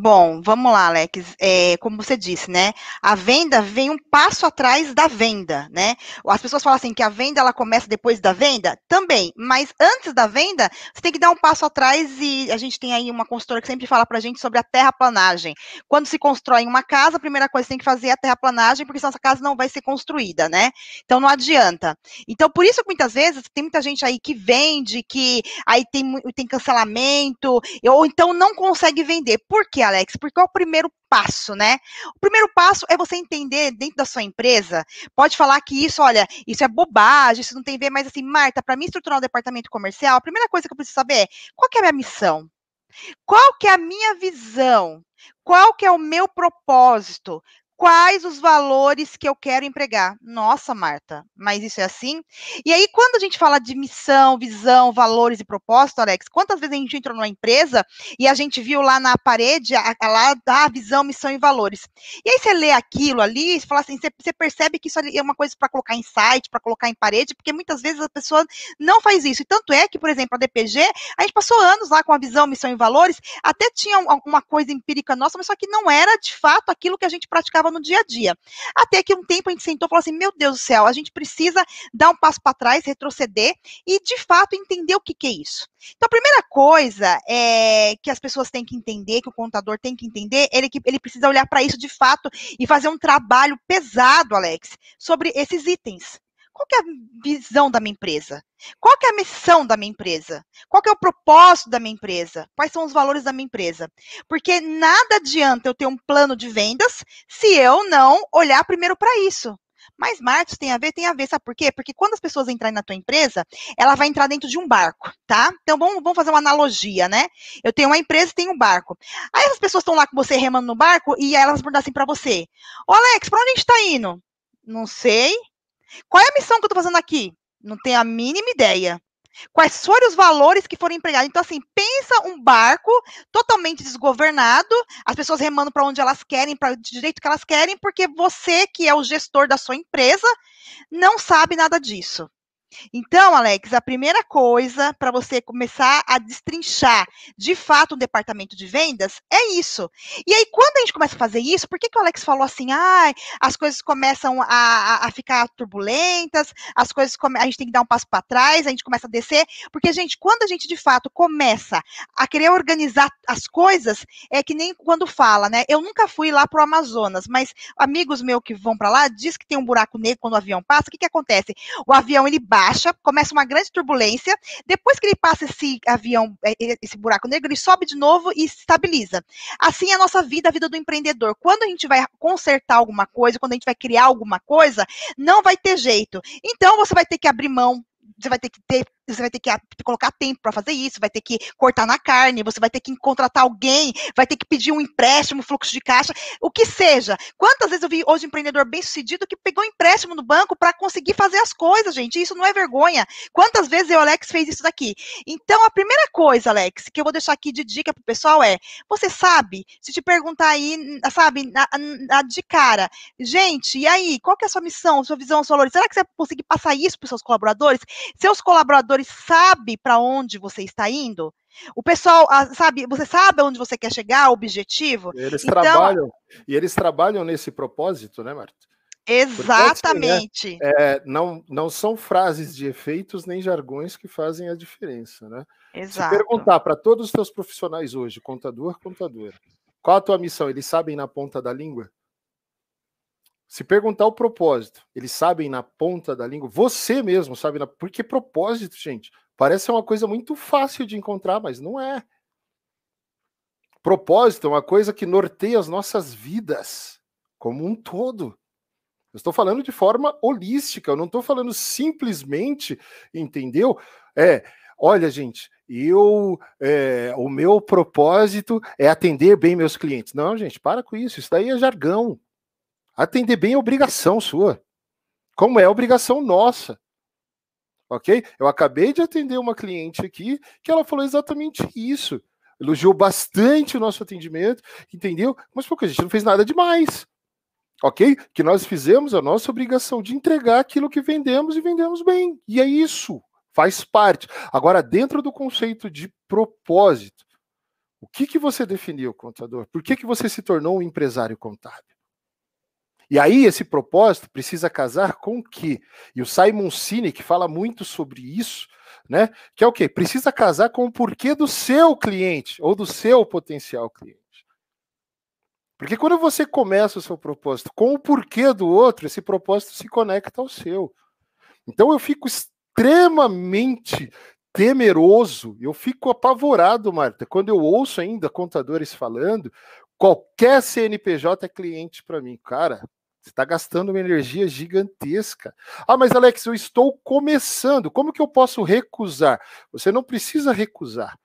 Bom, vamos lá, Alex. É, como você disse, né? A venda vem um passo atrás da venda, né? As pessoas falam assim que a venda ela começa depois da venda, também. Mas antes da venda, você tem que dar um passo atrás e a gente tem aí uma consultora que sempre fala para a gente sobre a terraplanagem. Quando se constrói uma casa, a primeira coisa que tem que fazer é a terraplanagem, porque senão essa casa não vai ser construída, né? Então não adianta. Então por isso que muitas vezes tem muita gente aí que vende, que aí tem, tem cancelamento, ou então não consegue vender. Por quê? Alex? Porque é o primeiro passo, né? O primeiro passo é você entender dentro da sua empresa. Pode falar que isso, olha, isso é bobagem, isso não tem a ver, mas assim, Marta, para mim estruturar o departamento comercial, a primeira coisa que eu preciso saber é qual é a minha missão? Qual que é a minha visão? Qual que é o meu propósito? Quais os valores que eu quero empregar. Nossa, Marta, mas isso é assim? E aí, quando a gente fala de missão, visão, valores e propósito, Alex, quantas vezes a gente entrou numa empresa e a gente viu lá na parede a, a, a visão, missão e valores? E aí você lê aquilo ali e fala assim, você, você percebe que isso é uma coisa para colocar em site, para colocar em parede, porque muitas vezes a pessoa não faz isso. E tanto é que, por exemplo, a DPG, a gente passou anos lá com a visão, missão e valores, até tinha alguma coisa empírica nossa, mas só que não era de fato aquilo que a gente praticava no dia a dia. Até que um tempo a gente sentou e falou assim: meu Deus do céu, a gente precisa dar um passo para trás, retroceder e, de fato, entender o que, que é isso. Então, a primeira coisa é que as pessoas têm que entender, que o contador tem que entender, ele, que ele precisa olhar para isso de fato e fazer um trabalho pesado, Alex, sobre esses itens. Qual é a visão da minha empresa? Qual é a missão da minha empresa? Qual é o propósito da minha empresa? Quais são os valores da minha empresa? Porque nada adianta eu ter um plano de vendas se eu não olhar primeiro para isso. Mas Marcos tem a ver, tem a ver, sabe por quê? Porque quando as pessoas entrarem na tua empresa, ela vai entrar dentro de um barco, tá? Então vamos, vamos fazer uma analogia, né? Eu tenho uma empresa e tenho um barco. Aí as pessoas estão lá com você remando no barco e elas perguntam assim para você: Ô Alex, para onde a gente está indo? Não sei. Qual é a missão que eu estou fazendo aqui? Não tenho a mínima ideia. Quais foram os valores que foram empregados? Então, assim, pensa um barco totalmente desgovernado, as pessoas remando para onde elas querem, para o direito que elas querem, porque você, que é o gestor da sua empresa, não sabe nada disso. Então, Alex, a primeira coisa para você começar a destrinchar de fato o departamento de vendas é isso. E aí, quando a gente começa a fazer isso, por que, que o Alex falou assim, ah, as coisas começam a, a ficar turbulentas, as coisas a gente tem que dar um passo para trás, a gente começa a descer, porque, gente, quando a gente de fato começa a querer organizar as coisas, é que nem quando fala, né? Eu nunca fui lá para o Amazonas, mas amigos meus que vão para lá diz que tem um buraco negro quando o avião passa, o que, que acontece? O avião ele bate baixa, começa uma grande turbulência. Depois que ele passa esse avião, é, é, esse buraco negro, ele sobe de novo e estabiliza. Assim é a nossa vida, a vida do empreendedor. Quando a gente vai consertar alguma coisa, quando a gente vai criar alguma coisa, não vai ter jeito. Então você vai ter que abrir mão você vai ter que ter você vai ter que colocar tempo para fazer isso, vai ter que cortar na carne, você vai ter que contratar alguém, vai ter que pedir um empréstimo, fluxo de caixa, o que seja. Quantas vezes eu vi hoje um empreendedor bem sucedido que pegou um empréstimo no banco para conseguir fazer as coisas, gente? Isso não é vergonha. Quantas vezes o Alex fez isso daqui? Então, a primeira coisa, Alex, que eu vou deixar aqui de dica pro pessoal é: você sabe, se te perguntar aí, sabe, na, na, de cara, gente, e aí, qual que é a sua missão, sua visão, seus valores? Será que você vai conseguir passar isso para seus colaboradores? Seus colaboradores sabem para onde você está indo? O pessoal, ah, sabe, você sabe onde você quer chegar, o objetivo? Eles então, trabalham, e eles trabalham nesse propósito, né, Marta? Exatamente. Porque, assim, né, é, não, não são frases de efeitos nem jargões que fazem a diferença, né? Exato. Se perguntar para todos os teus profissionais hoje, contador, contadora, qual a tua missão? Eles sabem na ponta da língua? Se perguntar o propósito, eles sabem na ponta da língua, você mesmo sabe na. Porque propósito, gente, parece uma coisa muito fácil de encontrar, mas não é. Propósito é uma coisa que norteia as nossas vidas como um todo. Eu estou falando de forma holística, eu não estou falando simplesmente, entendeu? É, olha, gente, eu, é, o meu propósito é atender bem meus clientes. Não, gente, para com isso, isso daí é jargão. Atender bem é obrigação sua, como é obrigação nossa. Ok? Eu acabei de atender uma cliente aqui que ela falou exatamente isso. Elogiou bastante o nosso atendimento, entendeu? Mas porque a gente não fez nada demais. Ok? Que nós fizemos a nossa obrigação de entregar aquilo que vendemos e vendemos bem. E é isso. Faz parte. Agora, dentro do conceito de propósito, o que, que você definiu, contador? Por que, que você se tornou um empresário contábil? E aí esse propósito precisa casar com o quê? E o Simon Sinek fala muito sobre isso, né? Que é o quê? Precisa casar com o porquê do seu cliente ou do seu potencial cliente. Porque quando você começa o seu propósito com o porquê do outro, esse propósito se conecta ao seu. Então eu fico extremamente temeroso, eu fico apavorado, Marta, quando eu ouço ainda contadores falando, qualquer CNPJ é cliente para mim. Cara, você está gastando uma energia gigantesca. Ah, mas Alex, eu estou começando. Como que eu posso recusar? Você não precisa recusar.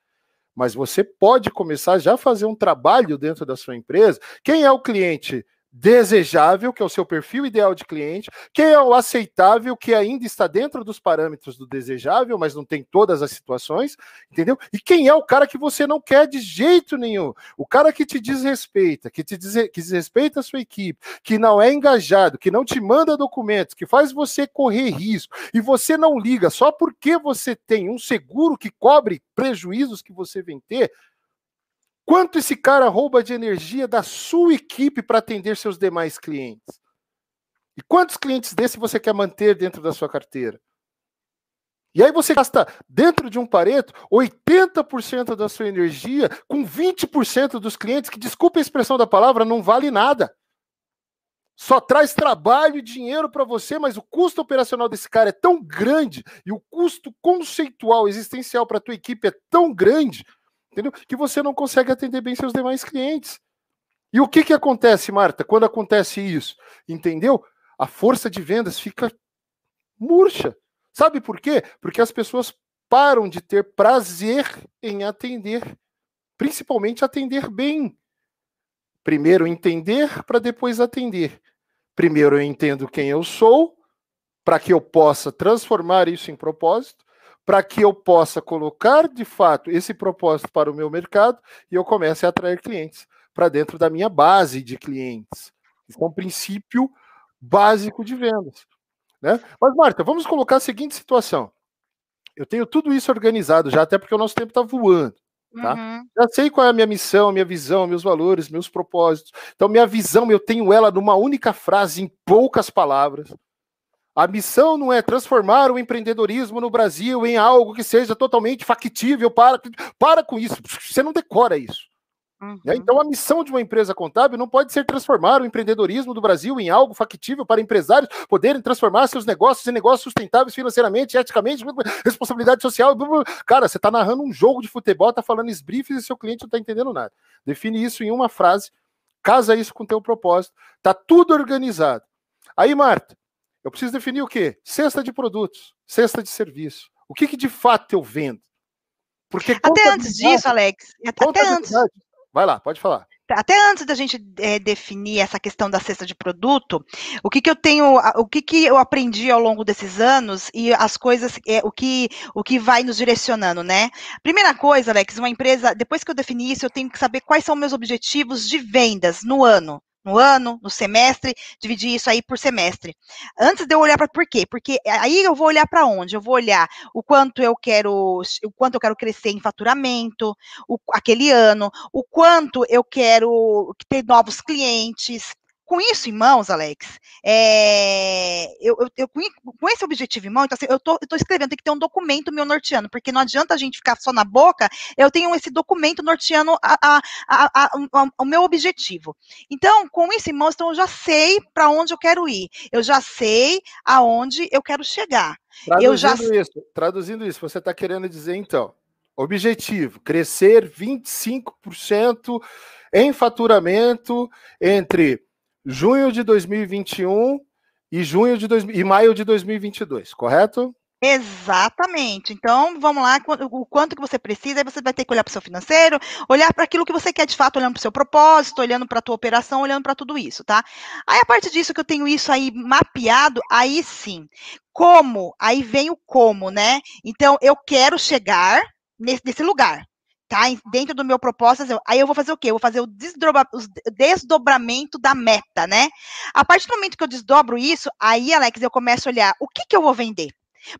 Mas você pode começar já a fazer um trabalho dentro da sua empresa. Quem é o cliente? Desejável, que é o seu perfil ideal de cliente, quem é o aceitável, que ainda está dentro dos parâmetros do desejável, mas não tem todas as situações, entendeu? E quem é o cara que você não quer de jeito nenhum? O cara que te desrespeita, que te diz, que desrespeita a sua equipe, que não é engajado, que não te manda documentos, que faz você correr risco, e você não liga só porque você tem um seguro que cobre prejuízos que você vem ter, Quanto esse cara rouba de energia da sua equipe para atender seus demais clientes? E quantos clientes desse você quer manter dentro da sua carteira? E aí você gasta dentro de um Pareto 80% da sua energia com 20% dos clientes que, desculpa a expressão da palavra, não vale nada. Só traz trabalho e dinheiro para você, mas o custo operacional desse cara é tão grande e o custo conceitual existencial para a tua equipe é tão grande entendeu? Que você não consegue atender bem seus demais clientes. E o que que acontece, Marta, quando acontece isso? Entendeu? A força de vendas fica murcha. Sabe por quê? Porque as pessoas param de ter prazer em atender, principalmente atender bem. Primeiro entender para depois atender. Primeiro eu entendo quem eu sou, para que eu possa transformar isso em propósito para que eu possa colocar de fato esse propósito para o meu mercado e eu comece a atrair clientes para dentro da minha base de clientes. Isso é um princípio básico de vendas. Né? Mas, Marta, vamos colocar a seguinte situação. Eu tenho tudo isso organizado já, até porque o nosso tempo está voando. Tá? Uhum. Já sei qual é a minha missão, minha visão, meus valores, meus propósitos. Então, minha visão, eu tenho ela numa única frase, em poucas palavras. A missão não é transformar o empreendedorismo no Brasil em algo que seja totalmente factível. Para, para com isso. Você não decora isso. Uhum. Então, a missão de uma empresa contábil não pode ser transformar o empreendedorismo do Brasil em algo factível para empresários poderem transformar seus negócios em negócios sustentáveis financeiramente, eticamente, responsabilidade social. Cara, você está narrando um jogo de futebol, está falando esbrifes e seu cliente não está entendendo nada. Define isso em uma frase, casa isso com o teu propósito. Está tudo organizado. Aí, Marta, eu preciso definir o quê? Cesta de produtos, cesta de serviço. O que, que de fato eu vendo? Porque até antes disso, Alex, até antes. Vai lá, pode falar. Até antes da gente é, definir essa questão da cesta de produto, o que, que eu tenho, o que, que eu aprendi ao longo desses anos e as coisas, é, o, que, o que vai nos direcionando, né? Primeira coisa, Alex, uma empresa, depois que eu definir isso, eu tenho que saber quais são meus objetivos de vendas no ano no ano, no semestre, dividir isso aí por semestre. Antes de eu olhar para por quê? Porque aí eu vou olhar para onde? Eu vou olhar o quanto eu quero, o quanto eu quero crescer em faturamento, o, aquele ano, o quanto eu quero ter novos clientes, com isso em mãos, Alex, é, eu, eu, eu, com esse objetivo em mãos, então, assim, eu estou escrevendo, tem que ter um documento meu norteano, porque não adianta a gente ficar só na boca, eu tenho esse documento norteano a, a, a, o meu objetivo. Então, com isso em mãos, então, eu já sei para onde eu quero ir, eu já sei aonde eu quero chegar. Traduzindo já... isso, traduzindo isso, você está querendo dizer, então, objetivo, crescer 25% em faturamento entre junho de 2021 e junho de dois, e maio de 2022, correto? Exatamente. Então, vamos lá, o quanto que você precisa, aí você vai ter que olhar para o seu financeiro, olhar para aquilo que você quer de fato, olhando para o seu propósito, olhando para a tua operação, olhando para tudo isso, tá? Aí, a partir disso que eu tenho isso aí mapeado, aí sim. Como? Aí vem o como, né? Então, eu quero chegar nesse, nesse lugar tá? Dentro do meu propósito, aí eu vou fazer o quê? Eu vou fazer o, desdobra, o desdobramento da meta, né? A partir do momento que eu desdobro isso, aí, Alex, eu começo a olhar o que, que eu vou vender.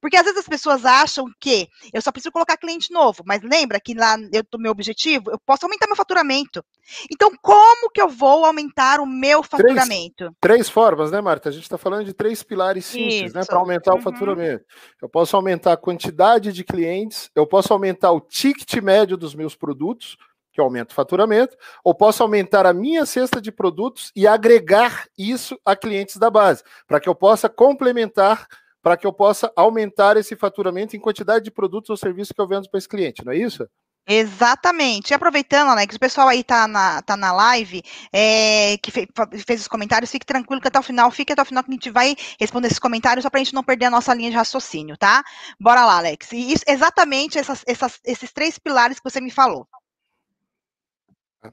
Porque às vezes as pessoas acham que eu só preciso colocar cliente novo, mas lembra que lá eu meu objetivo, eu posso aumentar meu faturamento. Então, como que eu vou aumentar o meu faturamento? Três, três formas, né, Marta? A gente está falando de três pilares simples, né, para aumentar uhum. o faturamento. Eu posso aumentar a quantidade de clientes, eu posso aumentar o ticket médio dos meus produtos, que aumenta o faturamento, ou posso aumentar a minha cesta de produtos e agregar isso a clientes da base, para que eu possa complementar para que eu possa aumentar esse faturamento em quantidade de produtos ou serviços que eu vendo para esse cliente, não é isso? Exatamente. E aproveitando, Alex, o pessoal aí tá na, tá na live, é, que fe, fez os comentários, fique tranquilo que até o final, fique até o final que a gente vai responder esses comentários, só para a gente não perder a nossa linha de raciocínio, tá? Bora lá, Alex. E isso, exatamente essas, essas, esses três pilares que você me falou.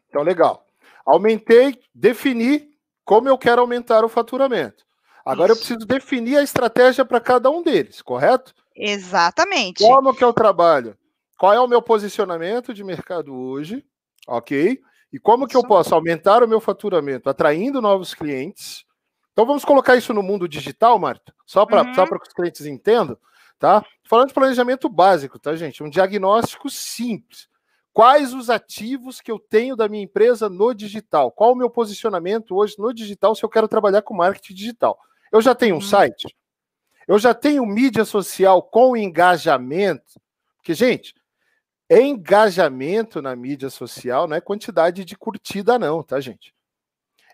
Então, legal. Aumentei, defini como eu quero aumentar o faturamento. Agora isso. eu preciso definir a estratégia para cada um deles, correto? Exatamente. Como que eu trabalho? qual é o meu posicionamento de mercado hoje, ok? E como que eu posso aumentar o meu faturamento atraindo novos clientes? Então vamos colocar isso no mundo digital, Marta, só para uhum. que os clientes entendam, tá? Falando de planejamento básico, tá, gente? Um diagnóstico simples. Quais os ativos que eu tenho da minha empresa no digital? Qual o meu posicionamento hoje no digital se eu quero trabalhar com marketing digital? Eu já tenho um uhum. site? Eu já tenho mídia social com engajamento? Porque, gente, Engajamento na mídia social não é quantidade de curtida, não, tá, gente?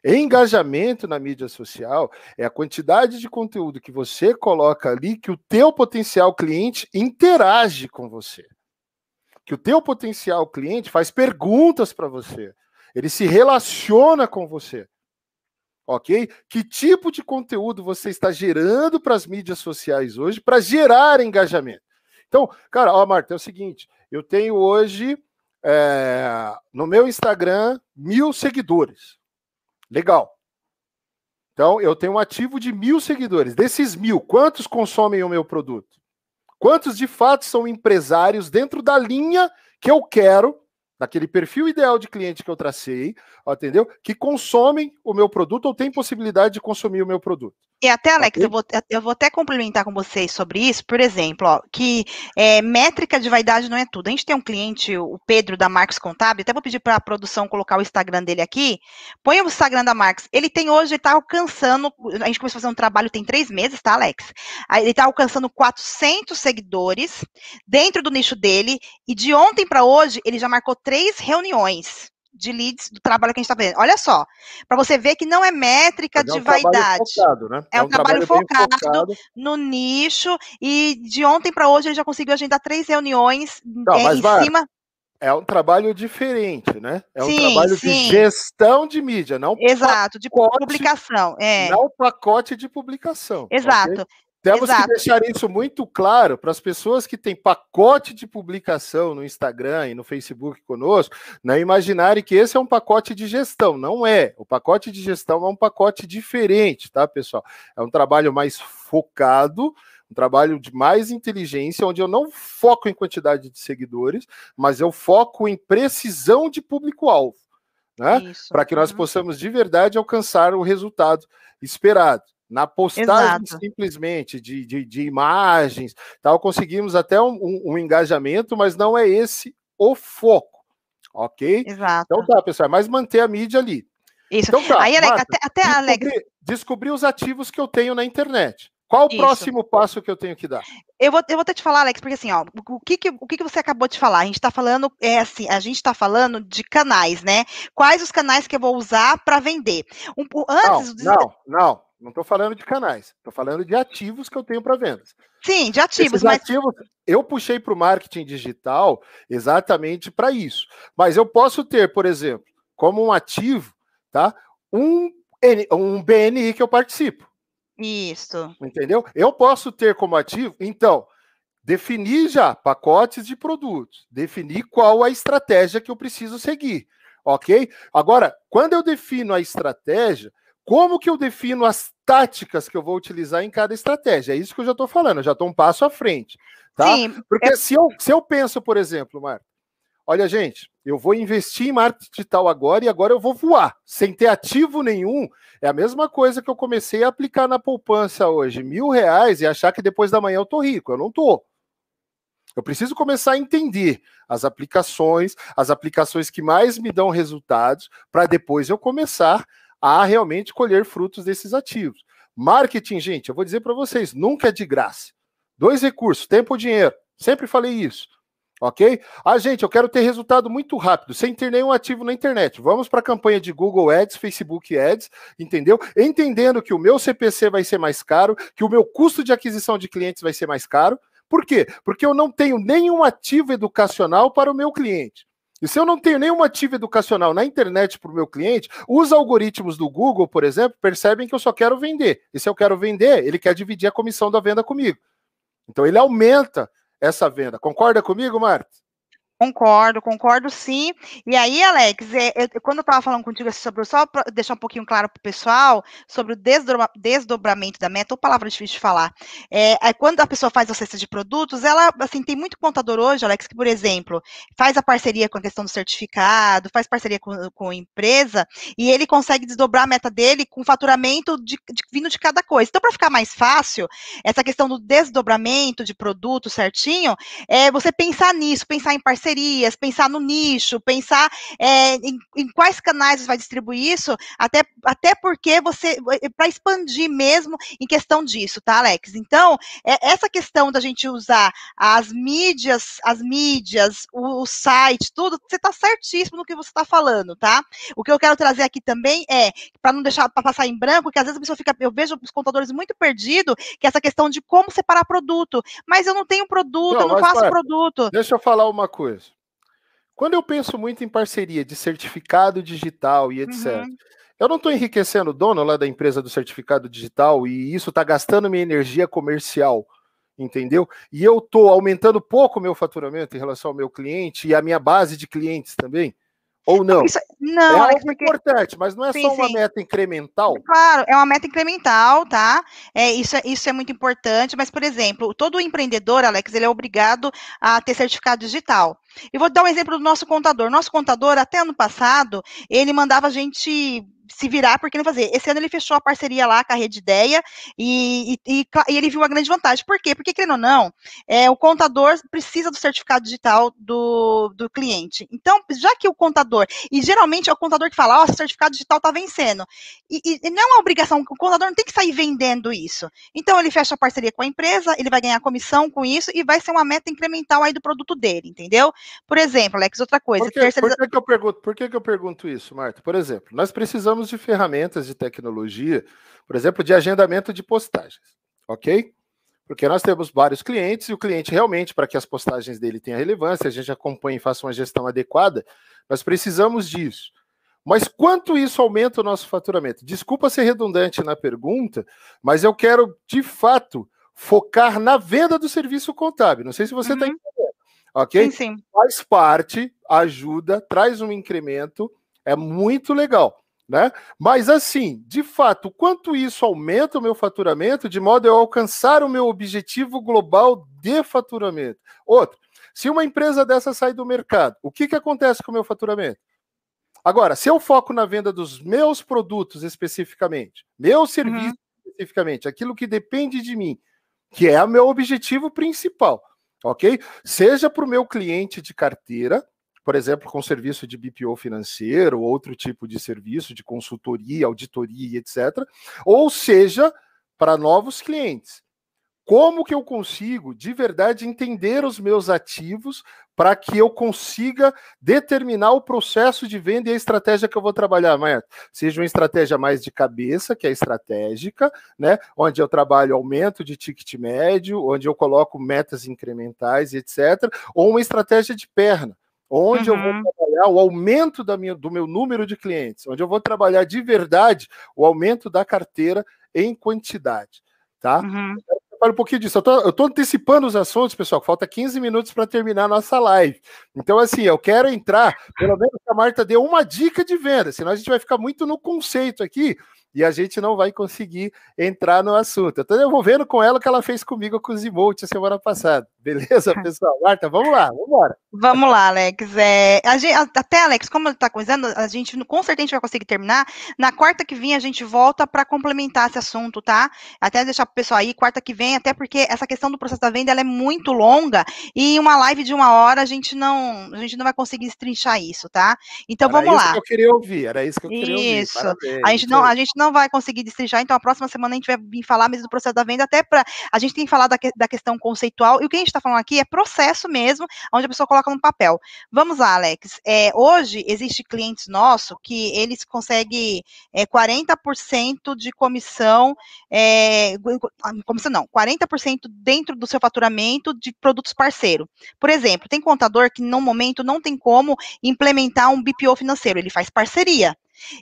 Engajamento na mídia social é a quantidade de conteúdo que você coloca ali que o teu potencial cliente interage com você. Que o teu potencial cliente faz perguntas para você. Ele se relaciona com você. OK? Que tipo de conteúdo você está gerando para as mídias sociais hoje para gerar engajamento? Então, cara, ó, Marta, é o seguinte: eu tenho hoje é, no meu Instagram mil seguidores. Legal. Então, eu tenho um ativo de mil seguidores. Desses mil, quantos consomem o meu produto? Quantos de fato são empresários dentro da linha que eu quero, daquele perfil ideal de cliente que eu tracei, entendeu? Que consomem o meu produto ou têm possibilidade de consumir o meu produto. E até, Alex, eu, vou, eu vou até complementar com vocês sobre isso, por exemplo, ó, que é, métrica de vaidade não é tudo. A gente tem um cliente, o Pedro da Marcos Contábil, até vou pedir para a produção colocar o Instagram dele aqui. Põe o Instagram da Marcos. Ele tem hoje, ele está alcançando, a gente começou a fazer um trabalho tem três meses, tá, Alex? Ele está alcançando 400 seguidores dentro do nicho dele, e de ontem para hoje, ele já marcou três reuniões de leads do trabalho que a gente está fazendo. Olha só, para você ver que não é métrica de é um vaidade. Focado, né? É, é um, um, trabalho, trabalho focado, focado, no nicho, e de ontem para hoje ele já conseguiu agendar três reuniões não, é, em vai, cima. É um trabalho diferente, né? É um sim, trabalho sim. de gestão de mídia, não Exato, pacote, de publicação. É. Não pacote de publicação. Exato. Okay? Temos Exato. que deixar isso muito claro para as pessoas que têm pacote de publicação no Instagram e no Facebook conosco, não imaginarem que esse é um pacote de gestão. Não é. O pacote de gestão é um pacote diferente, tá, pessoal? É um trabalho mais focado, um trabalho de mais inteligência, onde eu não foco em quantidade de seguidores, mas eu foco em precisão de público-alvo. Né? Para que nós uhum. possamos de verdade alcançar o resultado esperado. Na postagem Exato. simplesmente de, de, de, imagens, tal, conseguimos até um, um, um, engajamento, mas não é esse o foco, ok? Exato. Então tá, pessoal, mas manter a mídia ali. Isso. Então tá, Aí, Marta, até, até descobri, Alex... descobrir os ativos que eu tenho na internet. Qual o Isso. próximo passo que eu tenho que dar? Eu vou, eu vou até te falar, Alex, porque assim, ó, o que que, o que que você acabou de falar? A gente está falando, é assim, a gente está falando de canais, né? Quais os canais que eu vou usar para vender? Um, antes, não, não, não. Não estou falando de canais, estou falando de ativos que eu tenho para vendas. Sim, de ativos. Esses mas... ativos eu puxei para o marketing digital exatamente para isso. Mas eu posso ter, por exemplo, como um ativo, tá? Um, um BNI que eu participo. Isso. Entendeu? Eu posso ter como ativo, então, definir já pacotes de produtos, definir qual a estratégia que eu preciso seguir, ok? Agora, quando eu defino a estratégia, como que eu defino as táticas que eu vou utilizar em cada estratégia? É isso que eu já estou falando, eu já estou um passo à frente. Tá? Sim, Porque é... se, eu, se eu penso, por exemplo, Marta, olha, gente, eu vou investir em marketing digital agora e agora eu vou voar, sem ter ativo nenhum. É a mesma coisa que eu comecei a aplicar na poupança hoje, mil reais, e achar que depois da manhã eu tô rico. Eu não tô. Eu preciso começar a entender as aplicações, as aplicações que mais me dão resultados, para depois eu começar a realmente colher frutos desses ativos. Marketing, gente, eu vou dizer para vocês, nunca é de graça. Dois recursos, tempo ou dinheiro. Sempre falei isso. Ok? Ah, gente, eu quero ter resultado muito rápido, sem ter nenhum ativo na internet. Vamos para a campanha de Google Ads, Facebook Ads, entendeu? Entendendo que o meu CPC vai ser mais caro, que o meu custo de aquisição de clientes vai ser mais caro. Por quê? Porque eu não tenho nenhum ativo educacional para o meu cliente. E se eu não tenho nenhum ativo educacional na internet para o meu cliente, os algoritmos do Google, por exemplo, percebem que eu só quero vender. E se eu quero vender, ele quer dividir a comissão da venda comigo. Então ele aumenta essa venda. Concorda comigo, Marta? Concordo, concordo sim. E aí, Alex, é, eu, quando eu estava falando contigo assim, sobre, só para deixar um pouquinho claro para o pessoal, sobre o desdobra, desdobramento da meta, ou palavra difícil de falar, é, é, quando a pessoa faz a cesta de produtos, ela, assim, tem muito contador hoje, Alex, que, por exemplo, faz a parceria com a questão do certificado, faz parceria com, com a empresa, e ele consegue desdobrar a meta dele com faturamento de, de vindo de cada coisa. Então, para ficar mais fácil, essa questão do desdobramento de produto certinho, é você pensar nisso, pensar em parceria parcerias, pensar no nicho, pensar é, em, em, quais canais você vai distribuir isso, até, até porque você, é, para expandir mesmo em questão disso, tá, Alex? Então, é, essa questão da gente usar as mídias, as mídias, o, o site, tudo, você está certíssimo no que você está falando, tá? O que eu quero trazer aqui também é, para não deixar para passar em branco, que às vezes a pessoa fica, eu vejo os contadores muito perdidos, que é essa questão de como separar produto. Mas eu não tenho produto, não, eu não faço para, produto. Deixa eu falar uma coisa. Quando eu penso muito em parceria de certificado digital e etc., uhum. eu não estou enriquecendo o dono lá da empresa do certificado digital e isso está gastando minha energia comercial, entendeu? E eu estou aumentando pouco o meu faturamento em relação ao meu cliente e a minha base de clientes também. Ou não? Isso, não, é Alex, algo porque... importante, mas não é sim, só uma sim. meta incremental. Claro, é uma meta incremental, tá? É, isso, é, isso é muito importante, mas, por exemplo, todo empreendedor, Alex, ele é obrigado a ter certificado digital. E vou dar um exemplo do nosso contador. Nosso contador, até ano passado, ele mandava a gente se virar porque não fazer. Esse ano ele fechou a parceria lá com a Rede Ideia e, e, e, ele viu a grande vantagem. Por quê? Porque, querendo ou não, é, o contador precisa do certificado digital do, do cliente. Então, já que o contador, e geralmente é o contador que fala, ó, oh, o certificado digital está vencendo. E, e, não é uma obrigação, o contador não tem que sair vendendo isso. Então, ele fecha a parceria com a empresa, ele vai ganhar comissão com isso e vai ser uma meta incremental aí do produto dele, entendeu? Por exemplo, Alex, outra coisa. Por que, terceiriza... por que, que eu pergunto, por que, que eu pergunto isso, Marta? Por exemplo, nós precisamos de ferramentas de tecnologia, por exemplo, de agendamento de postagens, ok? Porque nós temos vários clientes e o cliente realmente, para que as postagens dele tenham relevância, a gente acompanhe e faça uma gestão adequada, nós precisamos disso. Mas quanto isso aumenta o nosso faturamento? Desculpa ser redundante na pergunta, mas eu quero, de fato, focar na venda do serviço contábil. Não sei se você está uhum. entendendo. Ok? Sim, sim. Faz parte, ajuda, traz um incremento, é muito legal. Né? Mas assim, de fato, quanto isso aumenta o meu faturamento de modo a eu alcançar o meu objetivo global de faturamento? Outro, se uma empresa dessa sai do mercado, o que, que acontece com o meu faturamento? Agora, se eu foco na venda dos meus produtos especificamente, meu serviço uhum. especificamente, aquilo que depende de mim, que é o meu objetivo principal, ok? Seja para o meu cliente de carteira, por exemplo, com serviço de BPO financeiro, outro tipo de serviço de consultoria, auditoria, etc. Ou seja, para novos clientes. Como que eu consigo, de verdade, entender os meus ativos para que eu consiga determinar o processo de venda e a estratégia que eu vou trabalhar, Marta? Seja uma estratégia mais de cabeça, que é estratégica, né? Onde eu trabalho aumento de ticket médio, onde eu coloco metas incrementais, etc. Ou uma estratégia de perna, onde uhum. eu vou uhum. trabalhar o aumento da minha, do meu número de clientes, onde eu vou trabalhar de verdade o aumento da carteira em quantidade, tá? Uhum. Para um pouquinho disso. Eu estou antecipando os assuntos, pessoal. Falta 15 minutos para terminar a nossa live. Então, assim, eu quero entrar, pelo menos a Marta deu uma dica de venda, senão a gente vai ficar muito no conceito aqui e a gente não vai conseguir entrar no assunto. Eu estou devolvendo com ela o que ela fez comigo com o Zimote a semana passada. Beleza, pessoal? Marta, vamos lá, vamos embora. Vamos lá, Alex. É, gente, até, Alex, como está coisando, a gente com certeza a gente vai conseguir terminar. Na quarta que vem a gente volta para complementar esse assunto, tá? Até deixar para o pessoal aí, quarta que vem, até porque essa questão do processo da venda ela é muito longa e uma live de uma hora a gente não, a gente não vai conseguir estrinchar isso, tá? Então era vamos lá. Era isso que eu queria ouvir, era isso que eu queria isso. ouvir. Isso. A gente não, a gente não não vai conseguir destrinchar, então a próxima semana a gente vai vir falar mesmo do processo da venda, até para a gente tem que falar da, da questão conceitual, e o que a gente está falando aqui é processo mesmo, onde a pessoa coloca no papel. Vamos lá, Alex. É, hoje existe clientes nossos que eles conseguem é, 40% de comissão, é, comissão não, 40% dentro do seu faturamento de produtos parceiro. Por exemplo, tem contador que no momento não tem como implementar um BPO financeiro, ele faz parceria.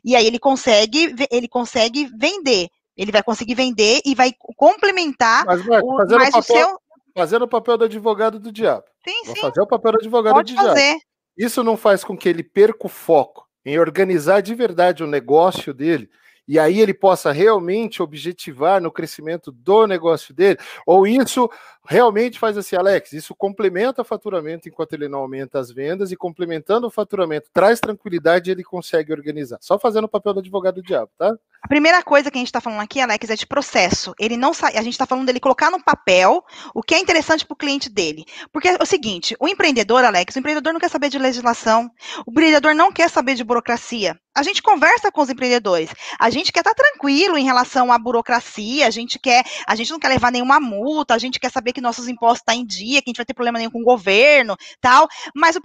E aí ele consegue, ele consegue vender. Ele vai conseguir vender e vai complementar Mas, Marco, o, papel, o seu. Fazendo o papel do advogado do diabo. Sim, Vou sim. fazer o papel do advogado Pode do fazer. diabo. Isso não faz com que ele perca o foco em organizar de verdade o negócio dele e aí ele possa realmente objetivar no crescimento do negócio dele? Ou isso realmente faz assim, Alex, isso complementa o faturamento enquanto ele não aumenta as vendas e complementando o faturamento traz tranquilidade ele consegue organizar. Só fazendo o papel do advogado do diabo, tá? A primeira coisa que a gente está falando aqui, Alex, é de processo. Ele não a gente está falando dele colocar no papel o que é interessante para o cliente dele. Porque é o seguinte, o empreendedor, Alex, o empreendedor não quer saber de legislação, o empreendedor não quer saber de burocracia. A gente conversa com os empreendedores. A gente quer estar tá tranquilo em relação à burocracia, a gente quer, a gente não quer levar nenhuma multa, a gente quer saber que nossos impostos estão tá em dia, que a gente vai ter problema nenhum com o governo, tal. Mas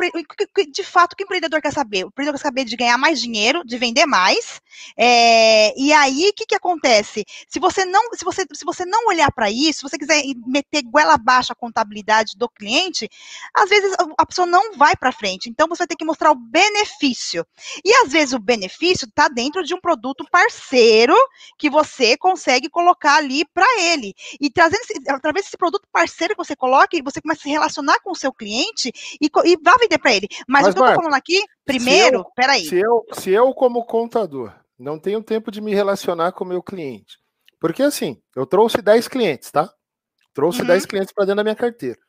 de fato, o que o empreendedor quer saber? O empreendedor quer saber de ganhar mais dinheiro, de vender mais, é, e aí, o que, que acontece? Se você não, se você, se você não olhar para isso, se você quiser meter goela abaixo a contabilidade do cliente, às vezes a pessoa não vai para frente. Então, você vai ter que mostrar o benefício. E às vezes o benefício está dentro de um produto parceiro que você consegue colocar ali para ele. E trazendo através desse produto parceiro que você coloca, você começa a se relacionar com o seu cliente e, e vai vender para ele. Mas, Mas, o que Marcos, eu estou falando aqui, primeiro, se eu, peraí. Se eu, se eu, como contador, não tenho tempo de me relacionar com o meu cliente. Porque assim, eu trouxe 10 clientes, tá? Trouxe uhum. 10 clientes para dentro da minha carteira.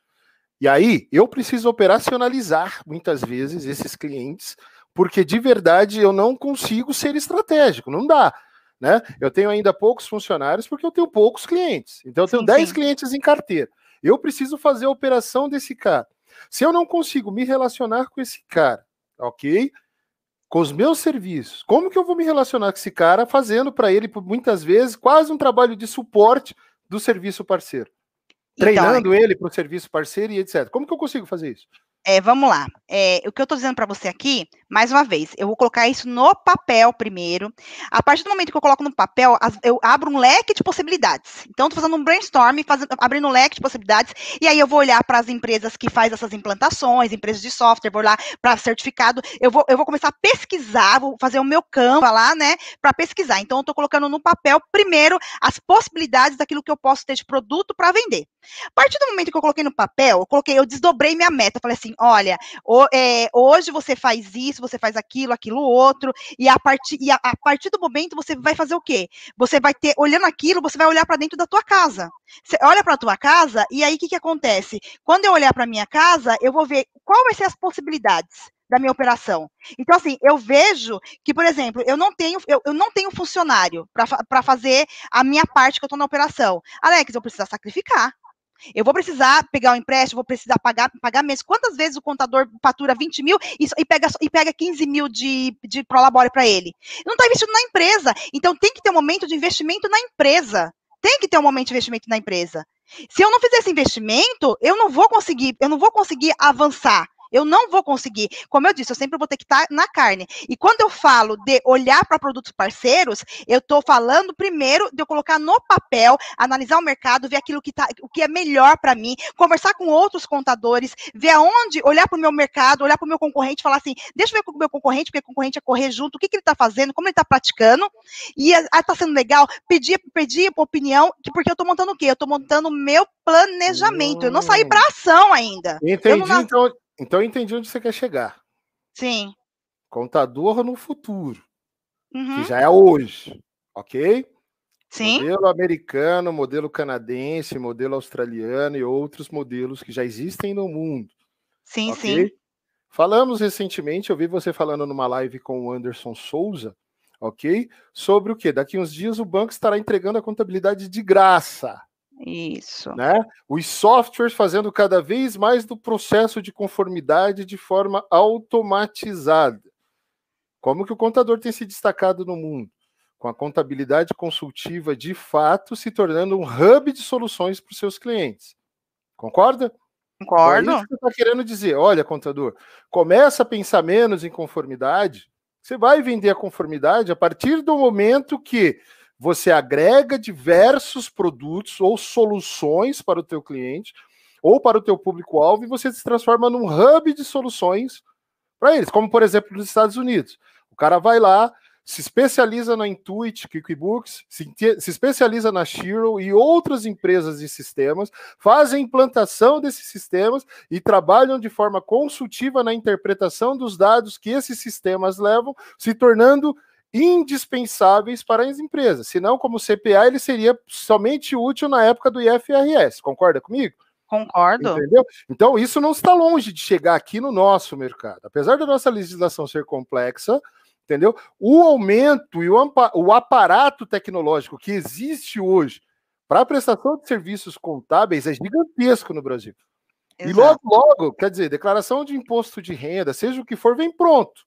E aí, eu preciso operacionalizar muitas vezes esses clientes, porque de verdade eu não consigo ser estratégico, não dá. Né? Eu tenho ainda poucos funcionários porque eu tenho poucos clientes. Então eu tenho sim, 10 sim. clientes em carteira. Eu preciso fazer a operação desse cara. Se eu não consigo me relacionar com esse cara, ok? com os meus serviços. Como que eu vou me relacionar com esse cara fazendo para ele, muitas vezes, quase um trabalho de suporte do serviço parceiro? Então, Treinando é... ele para o serviço parceiro e etc. Como que eu consigo fazer isso? É, vamos lá. É, o que eu estou dizendo para você aqui, mais uma vez, eu vou colocar isso no papel primeiro. A partir do momento que eu coloco no papel, eu abro um leque de possibilidades. Então, estou fazendo um brainstorm, fazendo, abrindo um leque de possibilidades, e aí eu vou olhar para as empresas que fazem essas implantações, empresas de software, vou lá para certificado, eu vou, eu vou começar a pesquisar, vou fazer o meu campo lá, né, para pesquisar. Então, eu estou colocando no papel, primeiro, as possibilidades daquilo que eu posso ter de produto para vender. A partir do momento que eu coloquei no papel, eu coloquei, eu desdobrei minha meta, falei assim, olha, o, é, hoje você faz isso, você faz aquilo, aquilo outro, e a partir, e a, a partir do momento você vai fazer o quê? Você vai ter, olhando aquilo, você vai olhar para dentro da tua casa. Você olha para tua casa, e aí o que, que acontece? Quando eu olhar para minha casa, eu vou ver qual vai ser as possibilidades da minha operação. Então, assim, eu vejo que, por exemplo, eu não tenho, eu, eu não tenho funcionário para fazer a minha parte que eu estou na operação. Alex, eu preciso sacrificar. Eu vou precisar pegar o empréstimo, vou precisar pagar, pagar mês. Quantas vezes o contador fatura 20 mil e, e, pega, e pega 15 mil de, de prolabore para ele? Não está investindo na empresa. Então tem que ter um momento de investimento na empresa. Tem que ter um momento de investimento na empresa. Se eu não fizer esse investimento, eu não vou conseguir, eu não vou conseguir avançar. Eu não vou conseguir. Como eu disse, eu sempre vou ter que estar na carne. E quando eu falo de olhar para produtos parceiros, eu estou falando primeiro de eu colocar no papel, analisar o mercado, ver aquilo que tá, o que é melhor para mim, conversar com outros contadores, ver aonde, olhar para o meu mercado, olhar para o meu concorrente, falar assim, deixa eu ver com o meu concorrente, porque o concorrente é correr junto, o que, que ele está fazendo, como ele está praticando, e está sendo legal, pedir, pedir opinião, porque eu estou montando o quê? Eu estou montando o meu planejamento. Hum. Eu não saí para ação ainda. Entendi, não... então então eu entendi onde você quer chegar. Sim. Contador no futuro. Uhum. Que já é hoje. Ok? Sim. Modelo americano, modelo canadense, modelo australiano e outros modelos que já existem no mundo. Sim, okay? sim. Falamos recentemente, eu vi você falando numa live com o Anderson Souza, ok? Sobre o que? Daqui uns dias o banco estará entregando a contabilidade de graça. Isso. Né? Os softwares fazendo cada vez mais do processo de conformidade de forma automatizada. Como que o contador tem se destacado no mundo? com a contabilidade consultiva de fato se tornando um hub de soluções para os seus clientes. Concorda? Concordo. Então, é isso que você está querendo dizer. Olha, contador, começa a pensar menos em conformidade. Você vai vender a conformidade a partir do momento que você agrega diversos produtos ou soluções para o teu cliente ou para o teu público-alvo e você se transforma num hub de soluções para eles, como por exemplo nos Estados Unidos. O cara vai lá, se especializa na Intuit, QuickBooks, se, se, especializa na Xero e outras empresas de sistemas, fazem implantação desses sistemas e trabalham de forma consultiva na interpretação dos dados que esses sistemas levam, se tornando indispensáveis para as empresas. Senão, como CPA, ele seria somente útil na época do IFRS. Concorda comigo? Concordo. Entendeu? Então, isso não está longe de chegar aqui no nosso mercado. Apesar da nossa legislação ser complexa, entendeu? O aumento e o, aparato tecnológico que existe hoje para a prestação de serviços contábeis é gigantesco no Brasil. Exato. E logo, logo, quer dizer, declaração de imposto de renda, seja o que for, vem pronto.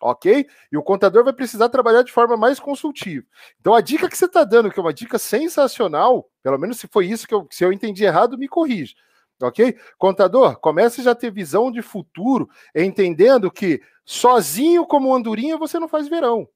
Ok? E o contador vai precisar trabalhar de forma mais consultiva. Então, a dica que você está dando, que é uma dica sensacional, pelo menos se foi isso que eu, se eu entendi errado, me corrija. Ok? Contador, comece já a ter visão de futuro, entendendo que sozinho como andorinha você não faz verão.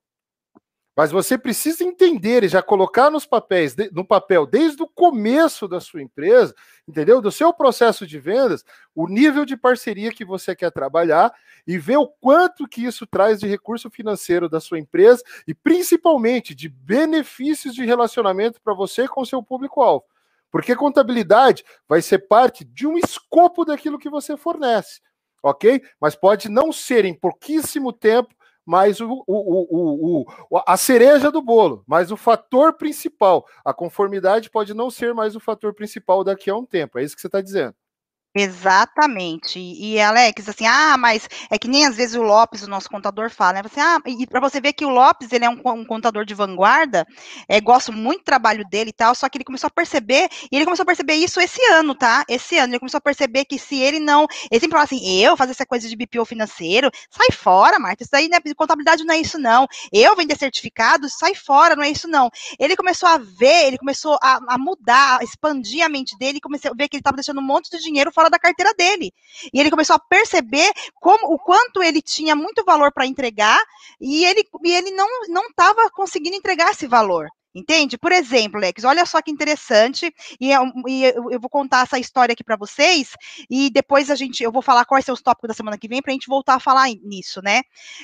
Mas você precisa entender e já colocar nos papéis, no papel desde o começo da sua empresa, entendeu? Do seu processo de vendas, o nível de parceria que você quer trabalhar e ver o quanto que isso traz de recurso financeiro da sua empresa e principalmente de benefícios de relacionamento para você com seu público-alvo. Porque contabilidade vai ser parte de um escopo daquilo que você fornece, ok? Mas pode não ser em pouquíssimo tempo mas o, o, o, a cereja do bolo, mas o fator principal. A conformidade pode não ser mais o fator principal daqui a um tempo. É isso que você está dizendo. Exatamente. E, Alex, assim, ah, mas é que nem às vezes o Lopes, o nosso contador, fala, né? Assim, ah, e para você ver que o Lopes, ele é um, um, contador de vanguarda, é, gosto muito do trabalho dele e tal, só que ele começou a perceber, e ele começou a perceber isso esse ano, tá? Esse ano, ele começou a perceber que se ele não, ele sempre fala assim, eu fazer essa coisa de BPO financeiro, sai fora, Marta, isso daí, né, contabilidade não é isso não, eu vender certificado, sai fora, não é isso não. Ele começou a ver, ele começou a, a mudar, a expandir a mente dele, começou a ver que ele estava deixando um monte de dinheiro fora fora da carteira dele. E ele começou a perceber como o quanto ele tinha muito valor para entregar e ele, e ele não estava conseguindo entregar esse valor. Entende? Por exemplo, Lex, olha só que interessante, e, eu, e eu vou contar essa história aqui para vocês, e depois a gente, eu vou falar quais são os tópicos da semana que vem, para a gente voltar a falar nisso, né?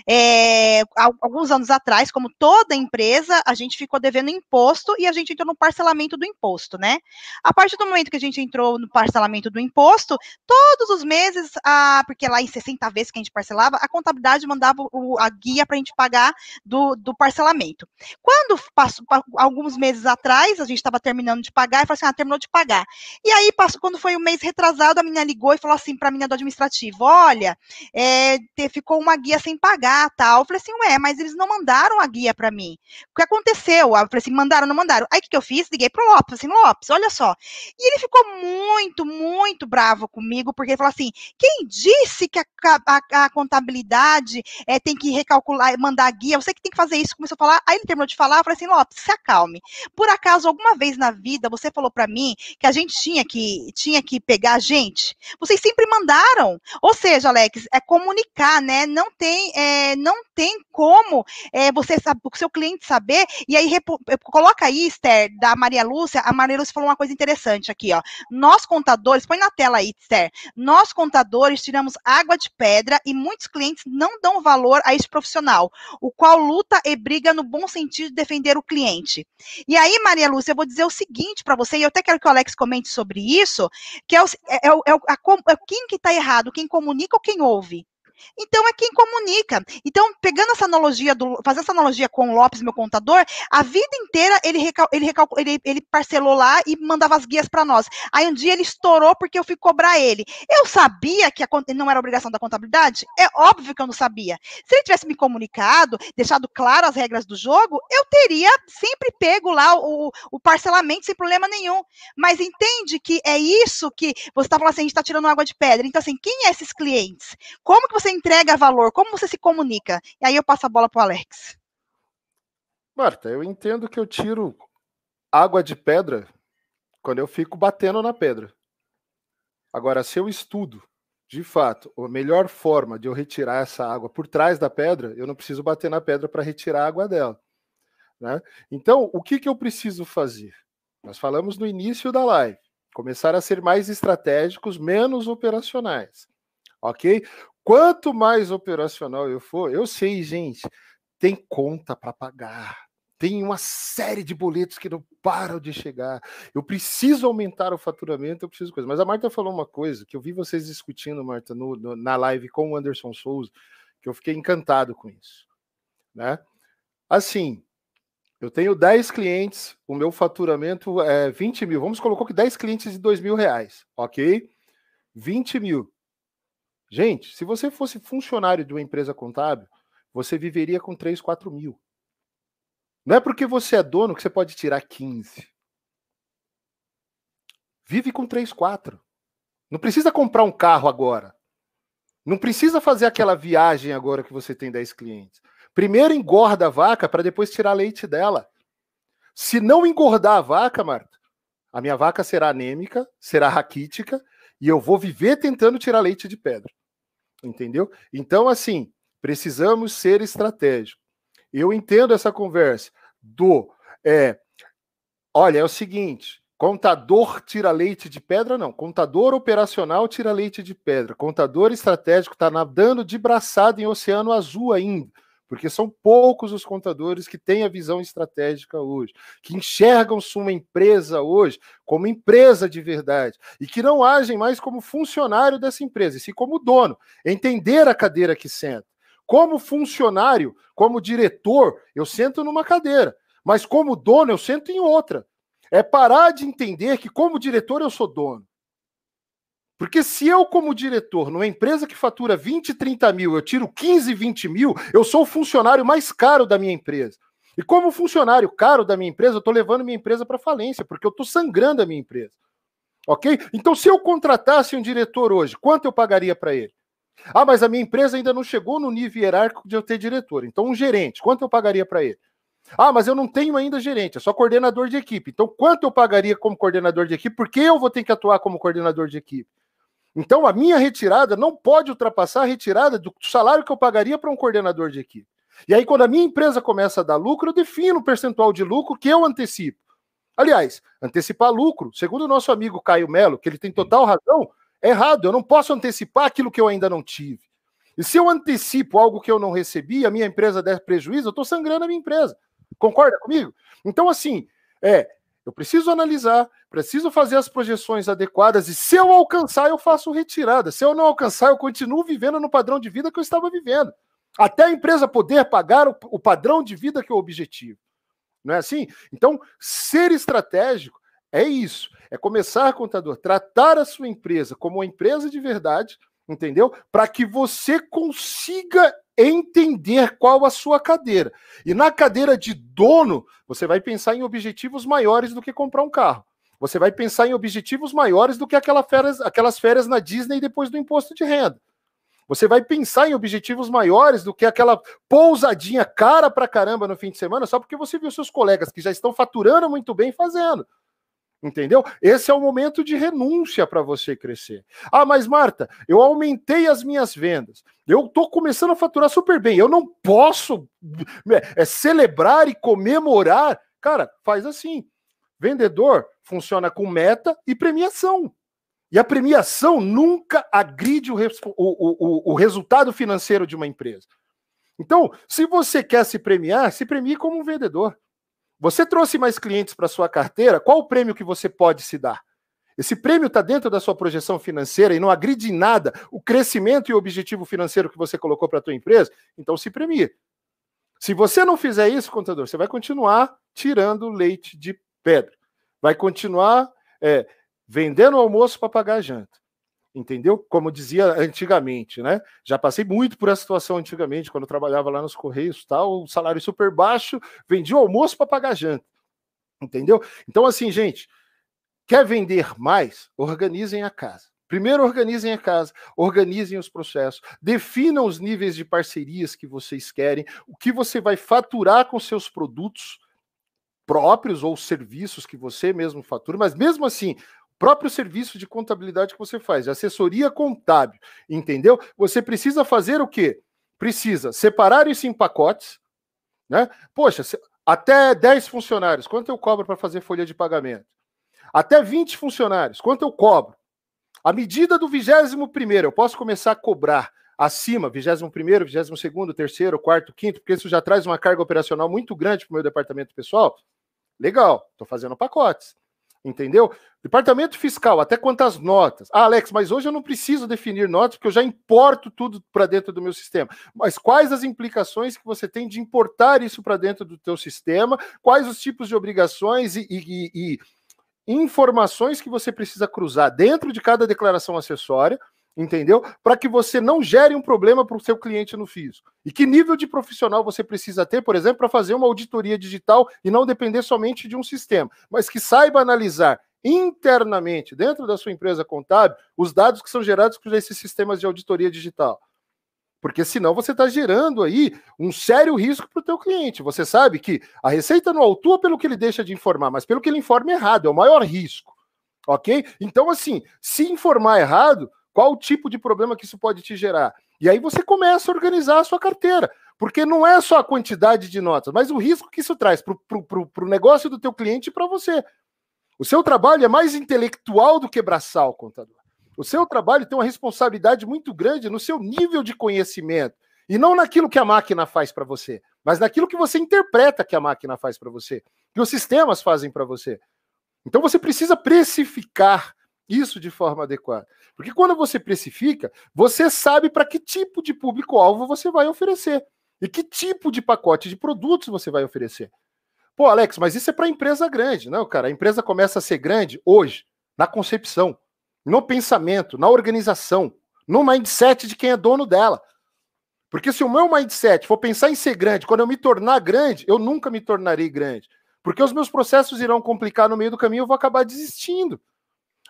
É, alguns anos atrás, como toda empresa, a gente ficou devendo imposto e a gente entrou no parcelamento do imposto, né? A partir do momento que a gente entrou no parcelamento do imposto, todos os meses, a, porque lá em 60 vezes que a gente parcelava, a contabilidade mandava o, a guia para a gente pagar do, do parcelamento. Quando passou alguns meses atrás, a gente estava terminando de pagar, e falou assim: ah, terminou de pagar. E aí, passou, quando foi um mês retrasado, a menina ligou e falou assim para a menina do administrativo: olha, é, ficou uma guia sem pagar, tal. Eu falei assim: ué, mas eles não mandaram a guia para mim. O que aconteceu? Eu falei assim: mandaram, não mandaram. Aí o que, que eu fiz? Liguei pro Lopes, assim, Lopes, olha só. E ele ficou muito, muito bravo comigo, porque ele falou assim: quem disse que a, a, a contabilidade é, tem que recalcular, mandar a guia? Você que tem que fazer isso. Começou a falar, aí ele terminou de falar, eu falei assim: Lopes, se acalma calme. Por acaso, alguma vez na vida, você falou para mim que a gente tinha que, tinha que pegar a gente? Vocês sempre mandaram. Ou seja, Alex, é comunicar, né? Não tem, é, não tem como é, você o seu cliente saber. E aí, coloca aí, Esther, da Maria Lúcia. A Maria Lúcia falou uma coisa interessante aqui, ó. Nós contadores, põe na tela aí, Esther. Nós contadores tiramos água de pedra e muitos clientes não dão valor a esse profissional, o qual luta e briga no bom sentido de defender o cliente. E aí, Maria Lúcia, eu vou dizer o seguinte para você, e eu até quero que o Alex comente sobre isso, que é, o, é, é, é, é quem que está errado, quem comunica ou quem ouve? Então é quem comunica. Então, pegando essa analogia, do, fazendo essa analogia com o Lopes, meu contador, a vida inteira ele, recal, ele, recal, ele, ele parcelou lá e mandava as guias para nós. Aí um dia ele estourou porque eu fui cobrar ele. Eu sabia que a, não era obrigação da contabilidade? É óbvio que eu não sabia. Se ele tivesse me comunicado, deixado claro as regras do jogo, eu teria sempre pego lá o, o parcelamento sem problema nenhum. Mas entende que é isso que você está falando assim, a gente está tirando água de pedra. Então, assim, quem é esses clientes? Como que você entrega valor? Como você se comunica? E aí eu passo a bola para o Alex. Marta, eu entendo que eu tiro água de pedra quando eu fico batendo na pedra. Agora, se eu estudo, de fato, a melhor forma de eu retirar essa água por trás da pedra, eu não preciso bater na pedra para retirar a água dela. Né? Então, o que, que eu preciso fazer? Nós falamos no início da live. Começar a ser mais estratégicos, menos operacionais. Ok? Quanto mais operacional eu for, eu sei, gente, tem conta para pagar, tem uma série de boletos que não param de chegar. Eu preciso aumentar o faturamento, eu preciso coisa. Mas a Marta falou uma coisa que eu vi vocês discutindo, Marta, no, no, na live com o Anderson Souza, que eu fiquei encantado com isso. Né? Assim, eu tenho 10 clientes, o meu faturamento é 20 mil. Vamos colocar que 10 clientes de 2 mil reais, ok? 20 mil. Gente, se você fosse funcionário de uma empresa contábil, você viveria com 3, 4 mil. Não é porque você é dono que você pode tirar 15. Vive com 3, 4. Não precisa comprar um carro agora. Não precisa fazer aquela viagem agora que você tem 10 clientes. Primeiro engorda a vaca para depois tirar leite dela. Se não engordar a vaca, Marta, a minha vaca será anêmica, será raquítica e eu vou viver tentando tirar leite de pedra. Entendeu? Então, assim, precisamos ser estratégicos. Eu entendo essa conversa do. É, olha, é o seguinte: contador tira leite de pedra, não. Contador operacional tira leite de pedra. Contador estratégico está nadando de braçada em oceano azul ainda. Porque são poucos os contadores que têm a visão estratégica hoje, que enxergam sua empresa hoje como empresa de verdade e que não agem mais como funcionário dessa empresa, e sim como dono, entender a cadeira que senta. Como funcionário, como diretor, eu sento numa cadeira, mas como dono, eu sento em outra. É parar de entender que, como diretor, eu sou dono. Porque se eu, como diretor, numa empresa que fatura 20, 30 mil, eu tiro 15, 20 mil, eu sou o funcionário mais caro da minha empresa. E como funcionário caro da minha empresa, eu estou levando minha empresa para falência, porque eu estou sangrando a minha empresa. Ok? Então, se eu contratasse um diretor hoje, quanto eu pagaria para ele? Ah, mas a minha empresa ainda não chegou no nível hierárquico de eu ter diretor. Então, um gerente, quanto eu pagaria para ele? Ah, mas eu não tenho ainda gerente, é só coordenador de equipe. Então, quanto eu pagaria como coordenador de equipe? Porque eu vou ter que atuar como coordenador de equipe. Então, a minha retirada não pode ultrapassar a retirada do salário que eu pagaria para um coordenador de equipe. E aí, quando a minha empresa começa a dar lucro, eu defino o percentual de lucro que eu antecipo. Aliás, antecipar lucro, segundo o nosso amigo Caio Melo, que ele tem total razão, é errado. Eu não posso antecipar aquilo que eu ainda não tive. E se eu antecipo algo que eu não recebi, a minha empresa der prejuízo, eu estou sangrando a minha empresa. Concorda comigo? Então, assim, é, eu preciso analisar, preciso fazer as projeções adequadas e se eu alcançar, eu faço retirada. Se eu não alcançar, eu continuo vivendo no padrão de vida que eu estava vivendo. Até a empresa poder pagar o, o padrão de vida que é o objetivo. Não é assim? Então, ser estratégico é isso. É começar, contador, tratar a sua empresa como uma empresa de verdade, entendeu? Para que você consiga entender qual a sua cadeira. E na cadeira de dono, você vai pensar em objetivos maiores do que comprar um carro. Você vai pensar em objetivos maiores do que aquela férias, aquelas férias na Disney depois do imposto de renda. Você vai pensar em objetivos maiores do que aquela pousadinha cara pra caramba no fim de semana, só porque você viu seus colegas que já estão faturando muito bem fazendo. Entendeu? Esse é o momento de renúncia para você crescer. Ah, mas Marta, eu aumentei as minhas vendas. Eu estou começando a faturar super bem. Eu não posso é, celebrar e comemorar. Cara, faz assim. Vendedor funciona com meta e premiação. E a premiação nunca agride o, o, o, o resultado financeiro de uma empresa. Então, se você quer se premiar, se premie como um vendedor. Você trouxe mais clientes para sua carteira, qual o prêmio que você pode se dar? Esse prêmio está dentro da sua projeção financeira e não agride em nada o crescimento e o objetivo financeiro que você colocou para a tua empresa, então se premie. Se você não fizer isso, contador, você vai continuar tirando leite de pedra. Vai continuar é, vendendo almoço para pagar a janta entendeu? Como dizia antigamente, né? Já passei muito por essa situação antigamente, quando trabalhava lá nos Correios, tal, salário super baixo, vendia o almoço para pagar janta, entendeu? Então, assim, gente, quer vender mais? Organizem a casa. Primeiro, organizem a casa, organizem os processos, definam os níveis de parcerias que vocês querem, o que você vai faturar com seus produtos próprios ou serviços que você mesmo fatura, mas mesmo assim, próprio serviço de contabilidade que você faz, assessoria contábil, entendeu? Você precisa fazer o quê? Precisa separar isso em pacotes, né? Poxa, até 10 funcionários, quanto eu cobro para fazer folha de pagamento? Até 20 funcionários, quanto eu cobro? A medida do 21 primeiro, eu posso começar a cobrar acima, 21 primeiro, 22 segundo, terceiro, quarto, quinto, porque isso já traz uma carga operacional muito grande para o meu departamento pessoal. Legal, estou fazendo pacotes. Entendeu? Departamento fiscal, até quantas notas? Ah, Alex, mas hoje eu não preciso definir notas, porque eu já importo tudo para dentro do meu sistema. Mas quais as implicações que você tem de importar isso para dentro do teu sistema? Quais os tipos de obrigações e, e, e informações que você precisa cruzar dentro de cada declaração acessória, entendeu? Para que você não gere um problema para o seu cliente no físico. E que nível de profissional você precisa ter, por exemplo, para fazer uma auditoria digital e não depender somente de um sistema, mas que saiba analisar internamente, dentro da sua empresa contábil, os dados que são gerados por esses sistemas de auditoria digital. Porque senão você está gerando aí um sério risco para o teu cliente. Você sabe que a receita não autua pelo que ele deixa de informar, mas pelo que ele informa errado, é o maior risco. Ok? Então, assim, se informar errado, qual o tipo de problema que isso pode te gerar? E aí você começa a organizar a sua carteira. Porque não é só a quantidade de notas, mas o risco que isso traz para o negócio do teu cliente e para você. O seu trabalho é mais intelectual do que braçal, contador. O seu trabalho tem uma responsabilidade muito grande no seu nível de conhecimento. E não naquilo que a máquina faz para você, mas naquilo que você interpreta que a máquina faz para você, que os sistemas fazem para você. Então você precisa precificar isso de forma adequada. Porque quando você precifica, você sabe para que tipo de público-alvo você vai oferecer e que tipo de pacote de produtos você vai oferecer. Pô, Alex, mas isso é para empresa grande. Não, cara, a empresa começa a ser grande hoje, na concepção no pensamento, na organização, no mindset de quem é dono dela. Porque se o meu mindset for pensar em ser grande, quando eu me tornar grande, eu nunca me tornarei grande. Porque os meus processos irão complicar no meio do caminho, eu vou acabar desistindo.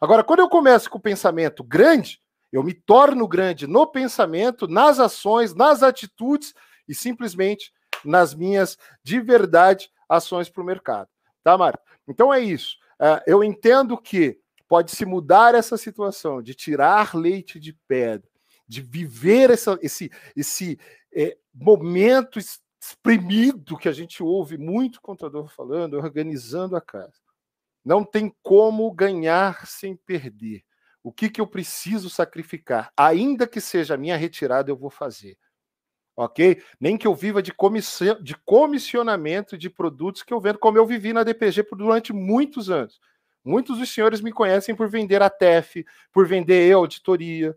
Agora, quando eu começo com o pensamento grande, eu me torno grande no pensamento, nas ações, nas atitudes e simplesmente nas minhas, de verdade, ações para o mercado. Tá, Marta? Então é isso. Uh, eu entendo que pode-se mudar essa situação de tirar leite de pedra, de viver essa, esse, esse é, momento exprimido que a gente ouve muito contador falando, organizando a casa. Não tem como ganhar sem perder. O que, que eu preciso sacrificar? Ainda que seja a minha retirada, eu vou fazer. Ok? Nem que eu viva de, comissão, de comissionamento de produtos que eu vendo, como eu vivi na DPG durante muitos anos. Muitos dos senhores me conhecem por vender a TEF, por vender eu auditoria,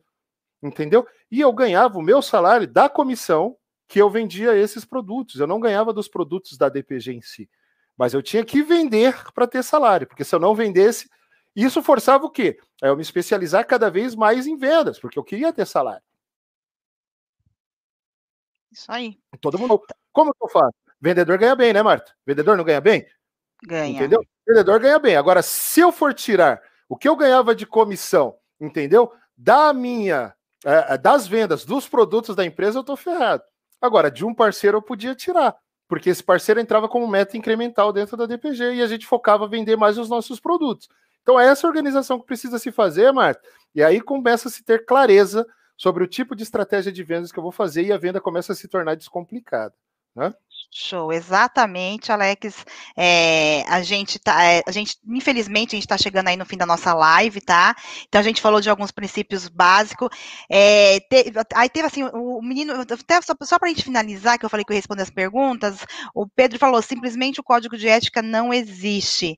entendeu? E eu ganhava o meu salário da comissão que eu vendia esses produtos. Eu não ganhava dos produtos da DPG em si. Mas eu tinha que vender para ter salário, porque se eu não vendesse, isso forçava o quê? É eu me especializar cada vez mais em vendas, porque eu queria ter salário. Isso aí. Todo mundo. Como eu faço? Vendedor ganha bem, né, Marta? Vendedor não ganha bem? Ganha. Entendeu? Vendedor ganha bem. Agora, se eu for tirar o que eu ganhava de comissão, entendeu? Da minha, é, é das vendas dos produtos da empresa, eu tô ferrado. Agora, de um parceiro eu podia tirar, porque esse parceiro entrava como meta incremental dentro da DPG e a gente focava vender mais os nossos produtos. Então, é essa organização que precisa se fazer, Marta. E aí começa a se ter clareza sobre o tipo de estratégia de vendas que eu vou fazer e a venda começa a se tornar descomplicada. Né? Show, exatamente, Alex. É, a gente tá, é, a gente, infelizmente, a gente está chegando aí no fim da nossa live, tá? Então a gente falou de alguns princípios básicos. É, te, aí teve assim, o menino, até só, só para a gente finalizar, que eu falei que eu ia responder as perguntas, o Pedro falou simplesmente o código de ética não existe.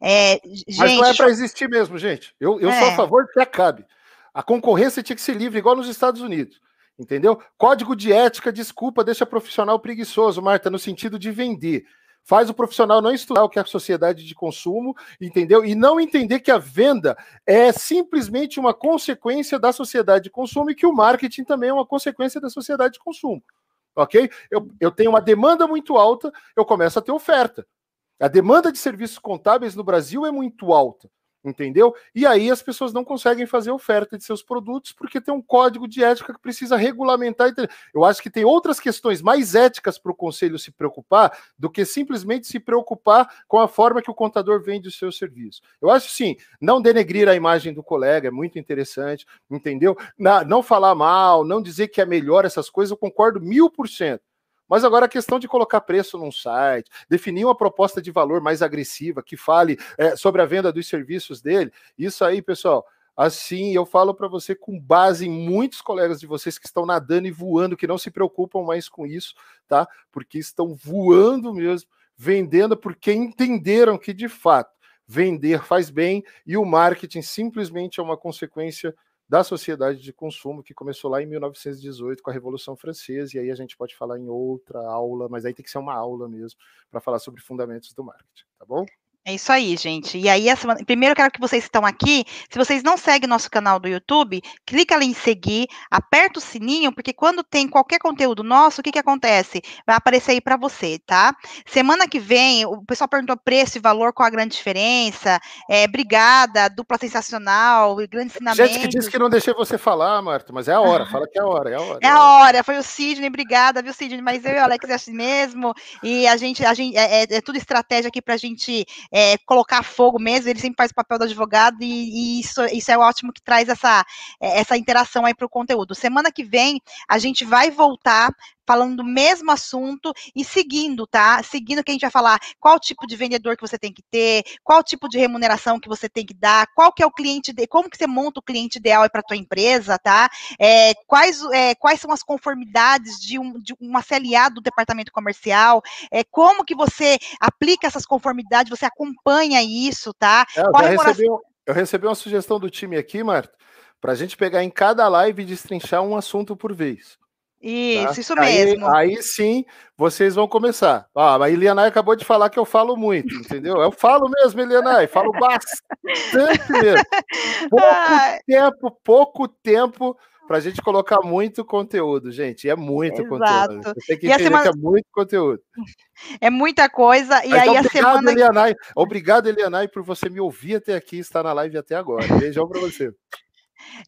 É, gente, Mas não é para existir mesmo, gente. Eu, eu sou a é. favor que acabe. A concorrência tinha que ser livre, igual nos Estados Unidos. Entendeu? Código de ética, desculpa, deixa profissional preguiçoso, Marta, no sentido de vender. Faz o profissional não estudar o que é a sociedade de consumo, entendeu? E não entender que a venda é simplesmente uma consequência da sociedade de consumo e que o marketing também é uma consequência da sociedade de consumo. Ok? Eu, eu tenho uma demanda muito alta, eu começo a ter oferta. A demanda de serviços contábeis no Brasil é muito alta. Entendeu? E aí as pessoas não conseguem fazer oferta de seus produtos porque tem um código de ética que precisa regulamentar. Eu acho que tem outras questões mais éticas para o conselho se preocupar do que simplesmente se preocupar com a forma que o contador vende o seu serviço. Eu acho sim, não denegrir a imagem do colega é muito interessante, entendeu? Não falar mal, não dizer que é melhor essas coisas, eu concordo mil por cento. Mas agora a questão de colocar preço num site, definir uma proposta de valor mais agressiva que fale é, sobre a venda dos serviços dele, isso aí, pessoal. Assim, eu falo para você com base em muitos colegas de vocês que estão nadando e voando, que não se preocupam mais com isso, tá? Porque estão voando mesmo, vendendo porque entenderam que de fato vender faz bem e o marketing simplesmente é uma consequência da sociedade de consumo que começou lá em 1918 com a Revolução Francesa, e aí a gente pode falar em outra aula, mas aí tem que ser uma aula mesmo para falar sobre fundamentos do marketing, tá bom? É isso aí, gente. E aí, essa, primeiro eu quero que vocês estão aqui. Se vocês não seguem nosso canal do YouTube, clica ali em seguir, aperta o sininho, porque quando tem qualquer conteúdo nosso, o que, que acontece? Vai aparecer aí para você, tá? Semana que vem, o pessoal perguntou preço e valor, qual a grande diferença? É, brigada, dupla sensacional, grande ensinamento. Gente que disse que não deixei você falar, Marta, mas é a hora, fala que é a hora, é a hora. É a hora, foi o Sidney, obrigada, viu, Sidney? Mas eu e o Alex é assim mesmo, e a gente, a gente é, é, é tudo estratégia aqui pra gente é, colocar fogo mesmo, ele sempre faz o papel do advogado e, e isso, isso é ótimo que traz essa, é, essa interação aí para o conteúdo. Semana que vem a gente vai voltar falando do mesmo assunto e seguindo, tá? Seguindo que a gente vai falar qual tipo de vendedor que você tem que ter, qual tipo de remuneração que você tem que dar, qual que é o cliente, de, como que você monta o cliente ideal para tua empresa, tá? É, quais, é, quais são as conformidades de, um, de uma CLA do departamento comercial, é, como que você aplica essas conformidades, você acompanha isso, tá? É, eu, recebi, eu recebi uma sugestão do time aqui, Marta, para a gente pegar em cada live e destrinchar um assunto por vez. Isso, tá? isso mesmo. Aí, aí, sim vocês vão começar. Ah, a Elianai acabou de falar que eu falo muito, entendeu? Eu falo mesmo, Elianai, falo bastante mesmo. Pouco Ai. tempo, pouco tempo para a gente colocar muito conteúdo, gente. É muito Exato. conteúdo. Você tem que entender semana... que é muito conteúdo. É muita coisa. E aí obrigado, a semana. Elianai. Obrigado, Elianai, por você me ouvir até aqui, estar na live até agora. Beijão para você.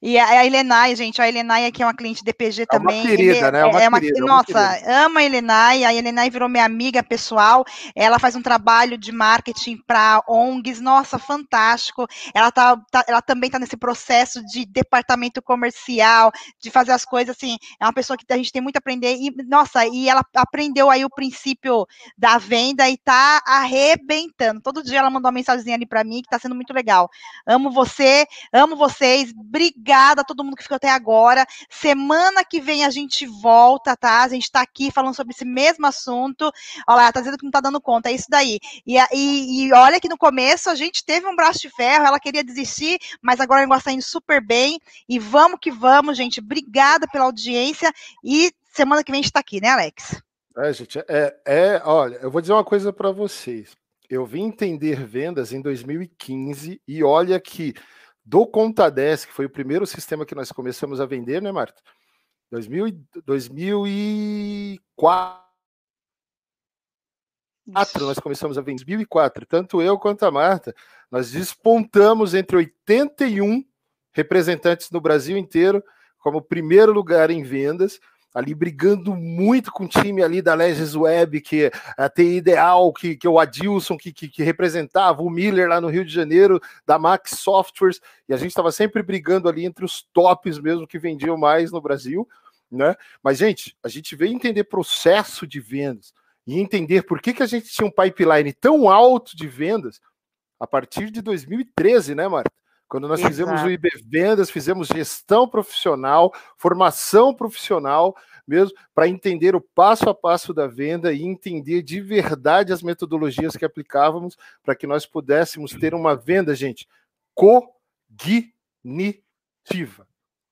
E a Helenai, gente, a Helenai aqui é uma cliente DPG é também. Uma querida, né? É uma, é uma querida, nossa, uma amo a Helenai. A Helenai virou minha amiga pessoal. Ela faz um trabalho de marketing para ONGs. Nossa, fantástico. Ela, tá, tá ela também está nesse processo de departamento comercial, de fazer as coisas assim. É uma pessoa que a gente tem muito a aprender. E, nossa, e ela aprendeu aí o princípio da venda e está arrebentando. Todo dia ela mandou uma mensagenzinha ali para mim que está sendo muito legal. Amo você, amo vocês. Obrigada a todo mundo que ficou até agora. Semana que vem a gente volta, tá? A gente tá aqui falando sobre esse mesmo assunto. Olha lá, tá dizendo que não tá dando conta, é isso daí. E, e, e olha que no começo a gente teve um braço de ferro, ela queria desistir, mas agora o negócio tá indo super bem. E vamos que vamos, gente. Obrigada pela audiência. E semana que vem a gente tá aqui, né, Alex? É, gente, é, é olha, eu vou dizer uma coisa para vocês. Eu vim entender vendas em 2015 e olha que do Contadesk, que foi o primeiro sistema que nós começamos a vender, né, Marta? 2000, 2004 nós começamos a vender, 2004, tanto eu quanto a Marta, nós despontamos entre 81 representantes no Brasil inteiro como primeiro lugar em vendas, ali brigando muito com o time ali da Legends Web, que a TI Ideal, que, que é o Adilson, que, que, que, representava, o Miller lá no Rio de Janeiro, da Max Softwares, e a gente estava sempre brigando ali entre os tops mesmo que vendiam mais no Brasil, né? Mas, gente, a gente veio entender processo de vendas e entender por que, que a gente tinha um pipeline tão alto de vendas a partir de 2013, né, Marta? Quando nós Exato. fizemos o IB Vendas, fizemos gestão profissional, formação profissional, mesmo para entender o passo a passo da venda e entender de verdade as metodologias que aplicávamos para que nós pudéssemos ter uma venda, gente, cognitiva.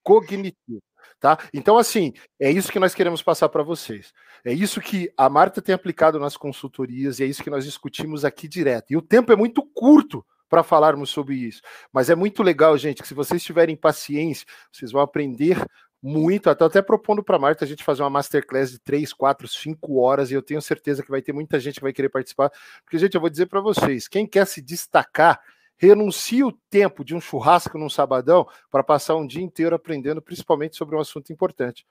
Cognitiva. Tá? Então, assim, é isso que nós queremos passar para vocês. É isso que a Marta tem aplicado nas consultorias e é isso que nós discutimos aqui direto. E o tempo é muito curto para falarmos sobre isso. Mas é muito legal, gente, que se vocês tiverem paciência, vocês vão aprender muito. Estou até propondo para a Marta a gente fazer uma masterclass de 3, 4, 5 horas e eu tenho certeza que vai ter muita gente que vai querer participar. Porque, gente, eu vou dizer para vocês: quem quer se destacar renuncie o tempo de um churrasco num sabadão para passar um dia inteiro aprendendo, principalmente sobre um assunto importante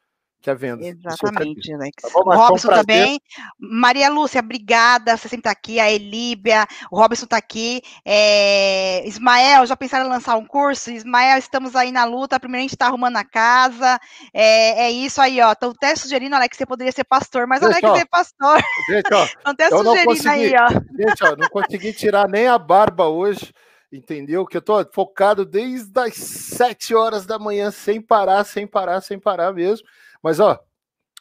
que é venda. Exatamente, Alex. Tá bom, Robson um também. Maria Lúcia, obrigada. Você sempre está aqui. A Elíbia, o Robson está aqui. É... Ismael, já pensaram em lançar um curso? Ismael, estamos aí na luta. Primeiro a gente está arrumando a casa. É, é isso aí, ó. Estão até sugerindo, Alex, que você poderia ser pastor, mas Alex é pastor. Gente, ó. Estão até sugerindo consegui, aí, ó. Gente, ó, não consegui tirar nem a barba hoje entendeu? Que eu tô focado desde as sete horas da manhã, sem parar, sem parar, sem parar mesmo. Mas, ó,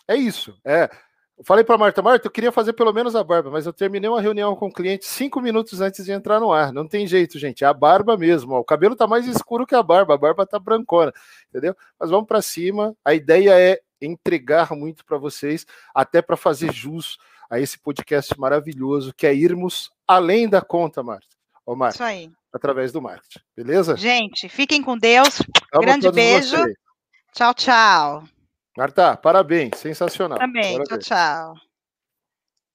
é isso. É. Eu falei para Marta, Marta, eu queria fazer pelo menos a barba, mas eu terminei uma reunião com o cliente cinco minutos antes de entrar no ar. Não tem jeito, gente. É a barba mesmo. Ó. O cabelo tá mais escuro que a barba, a barba tá brancona, entendeu? Mas vamos para cima. A ideia é entregar muito para vocês, até para fazer jus a esse podcast maravilhoso, que é irmos além da conta, Marta. Ô, Marta. Isso aí. Através do marketing, beleza? Gente, fiquem com Deus. Amo Grande beijo. Tchau, tchau. Marta, parabéns, sensacional. Também, parabéns. tchau, tchau.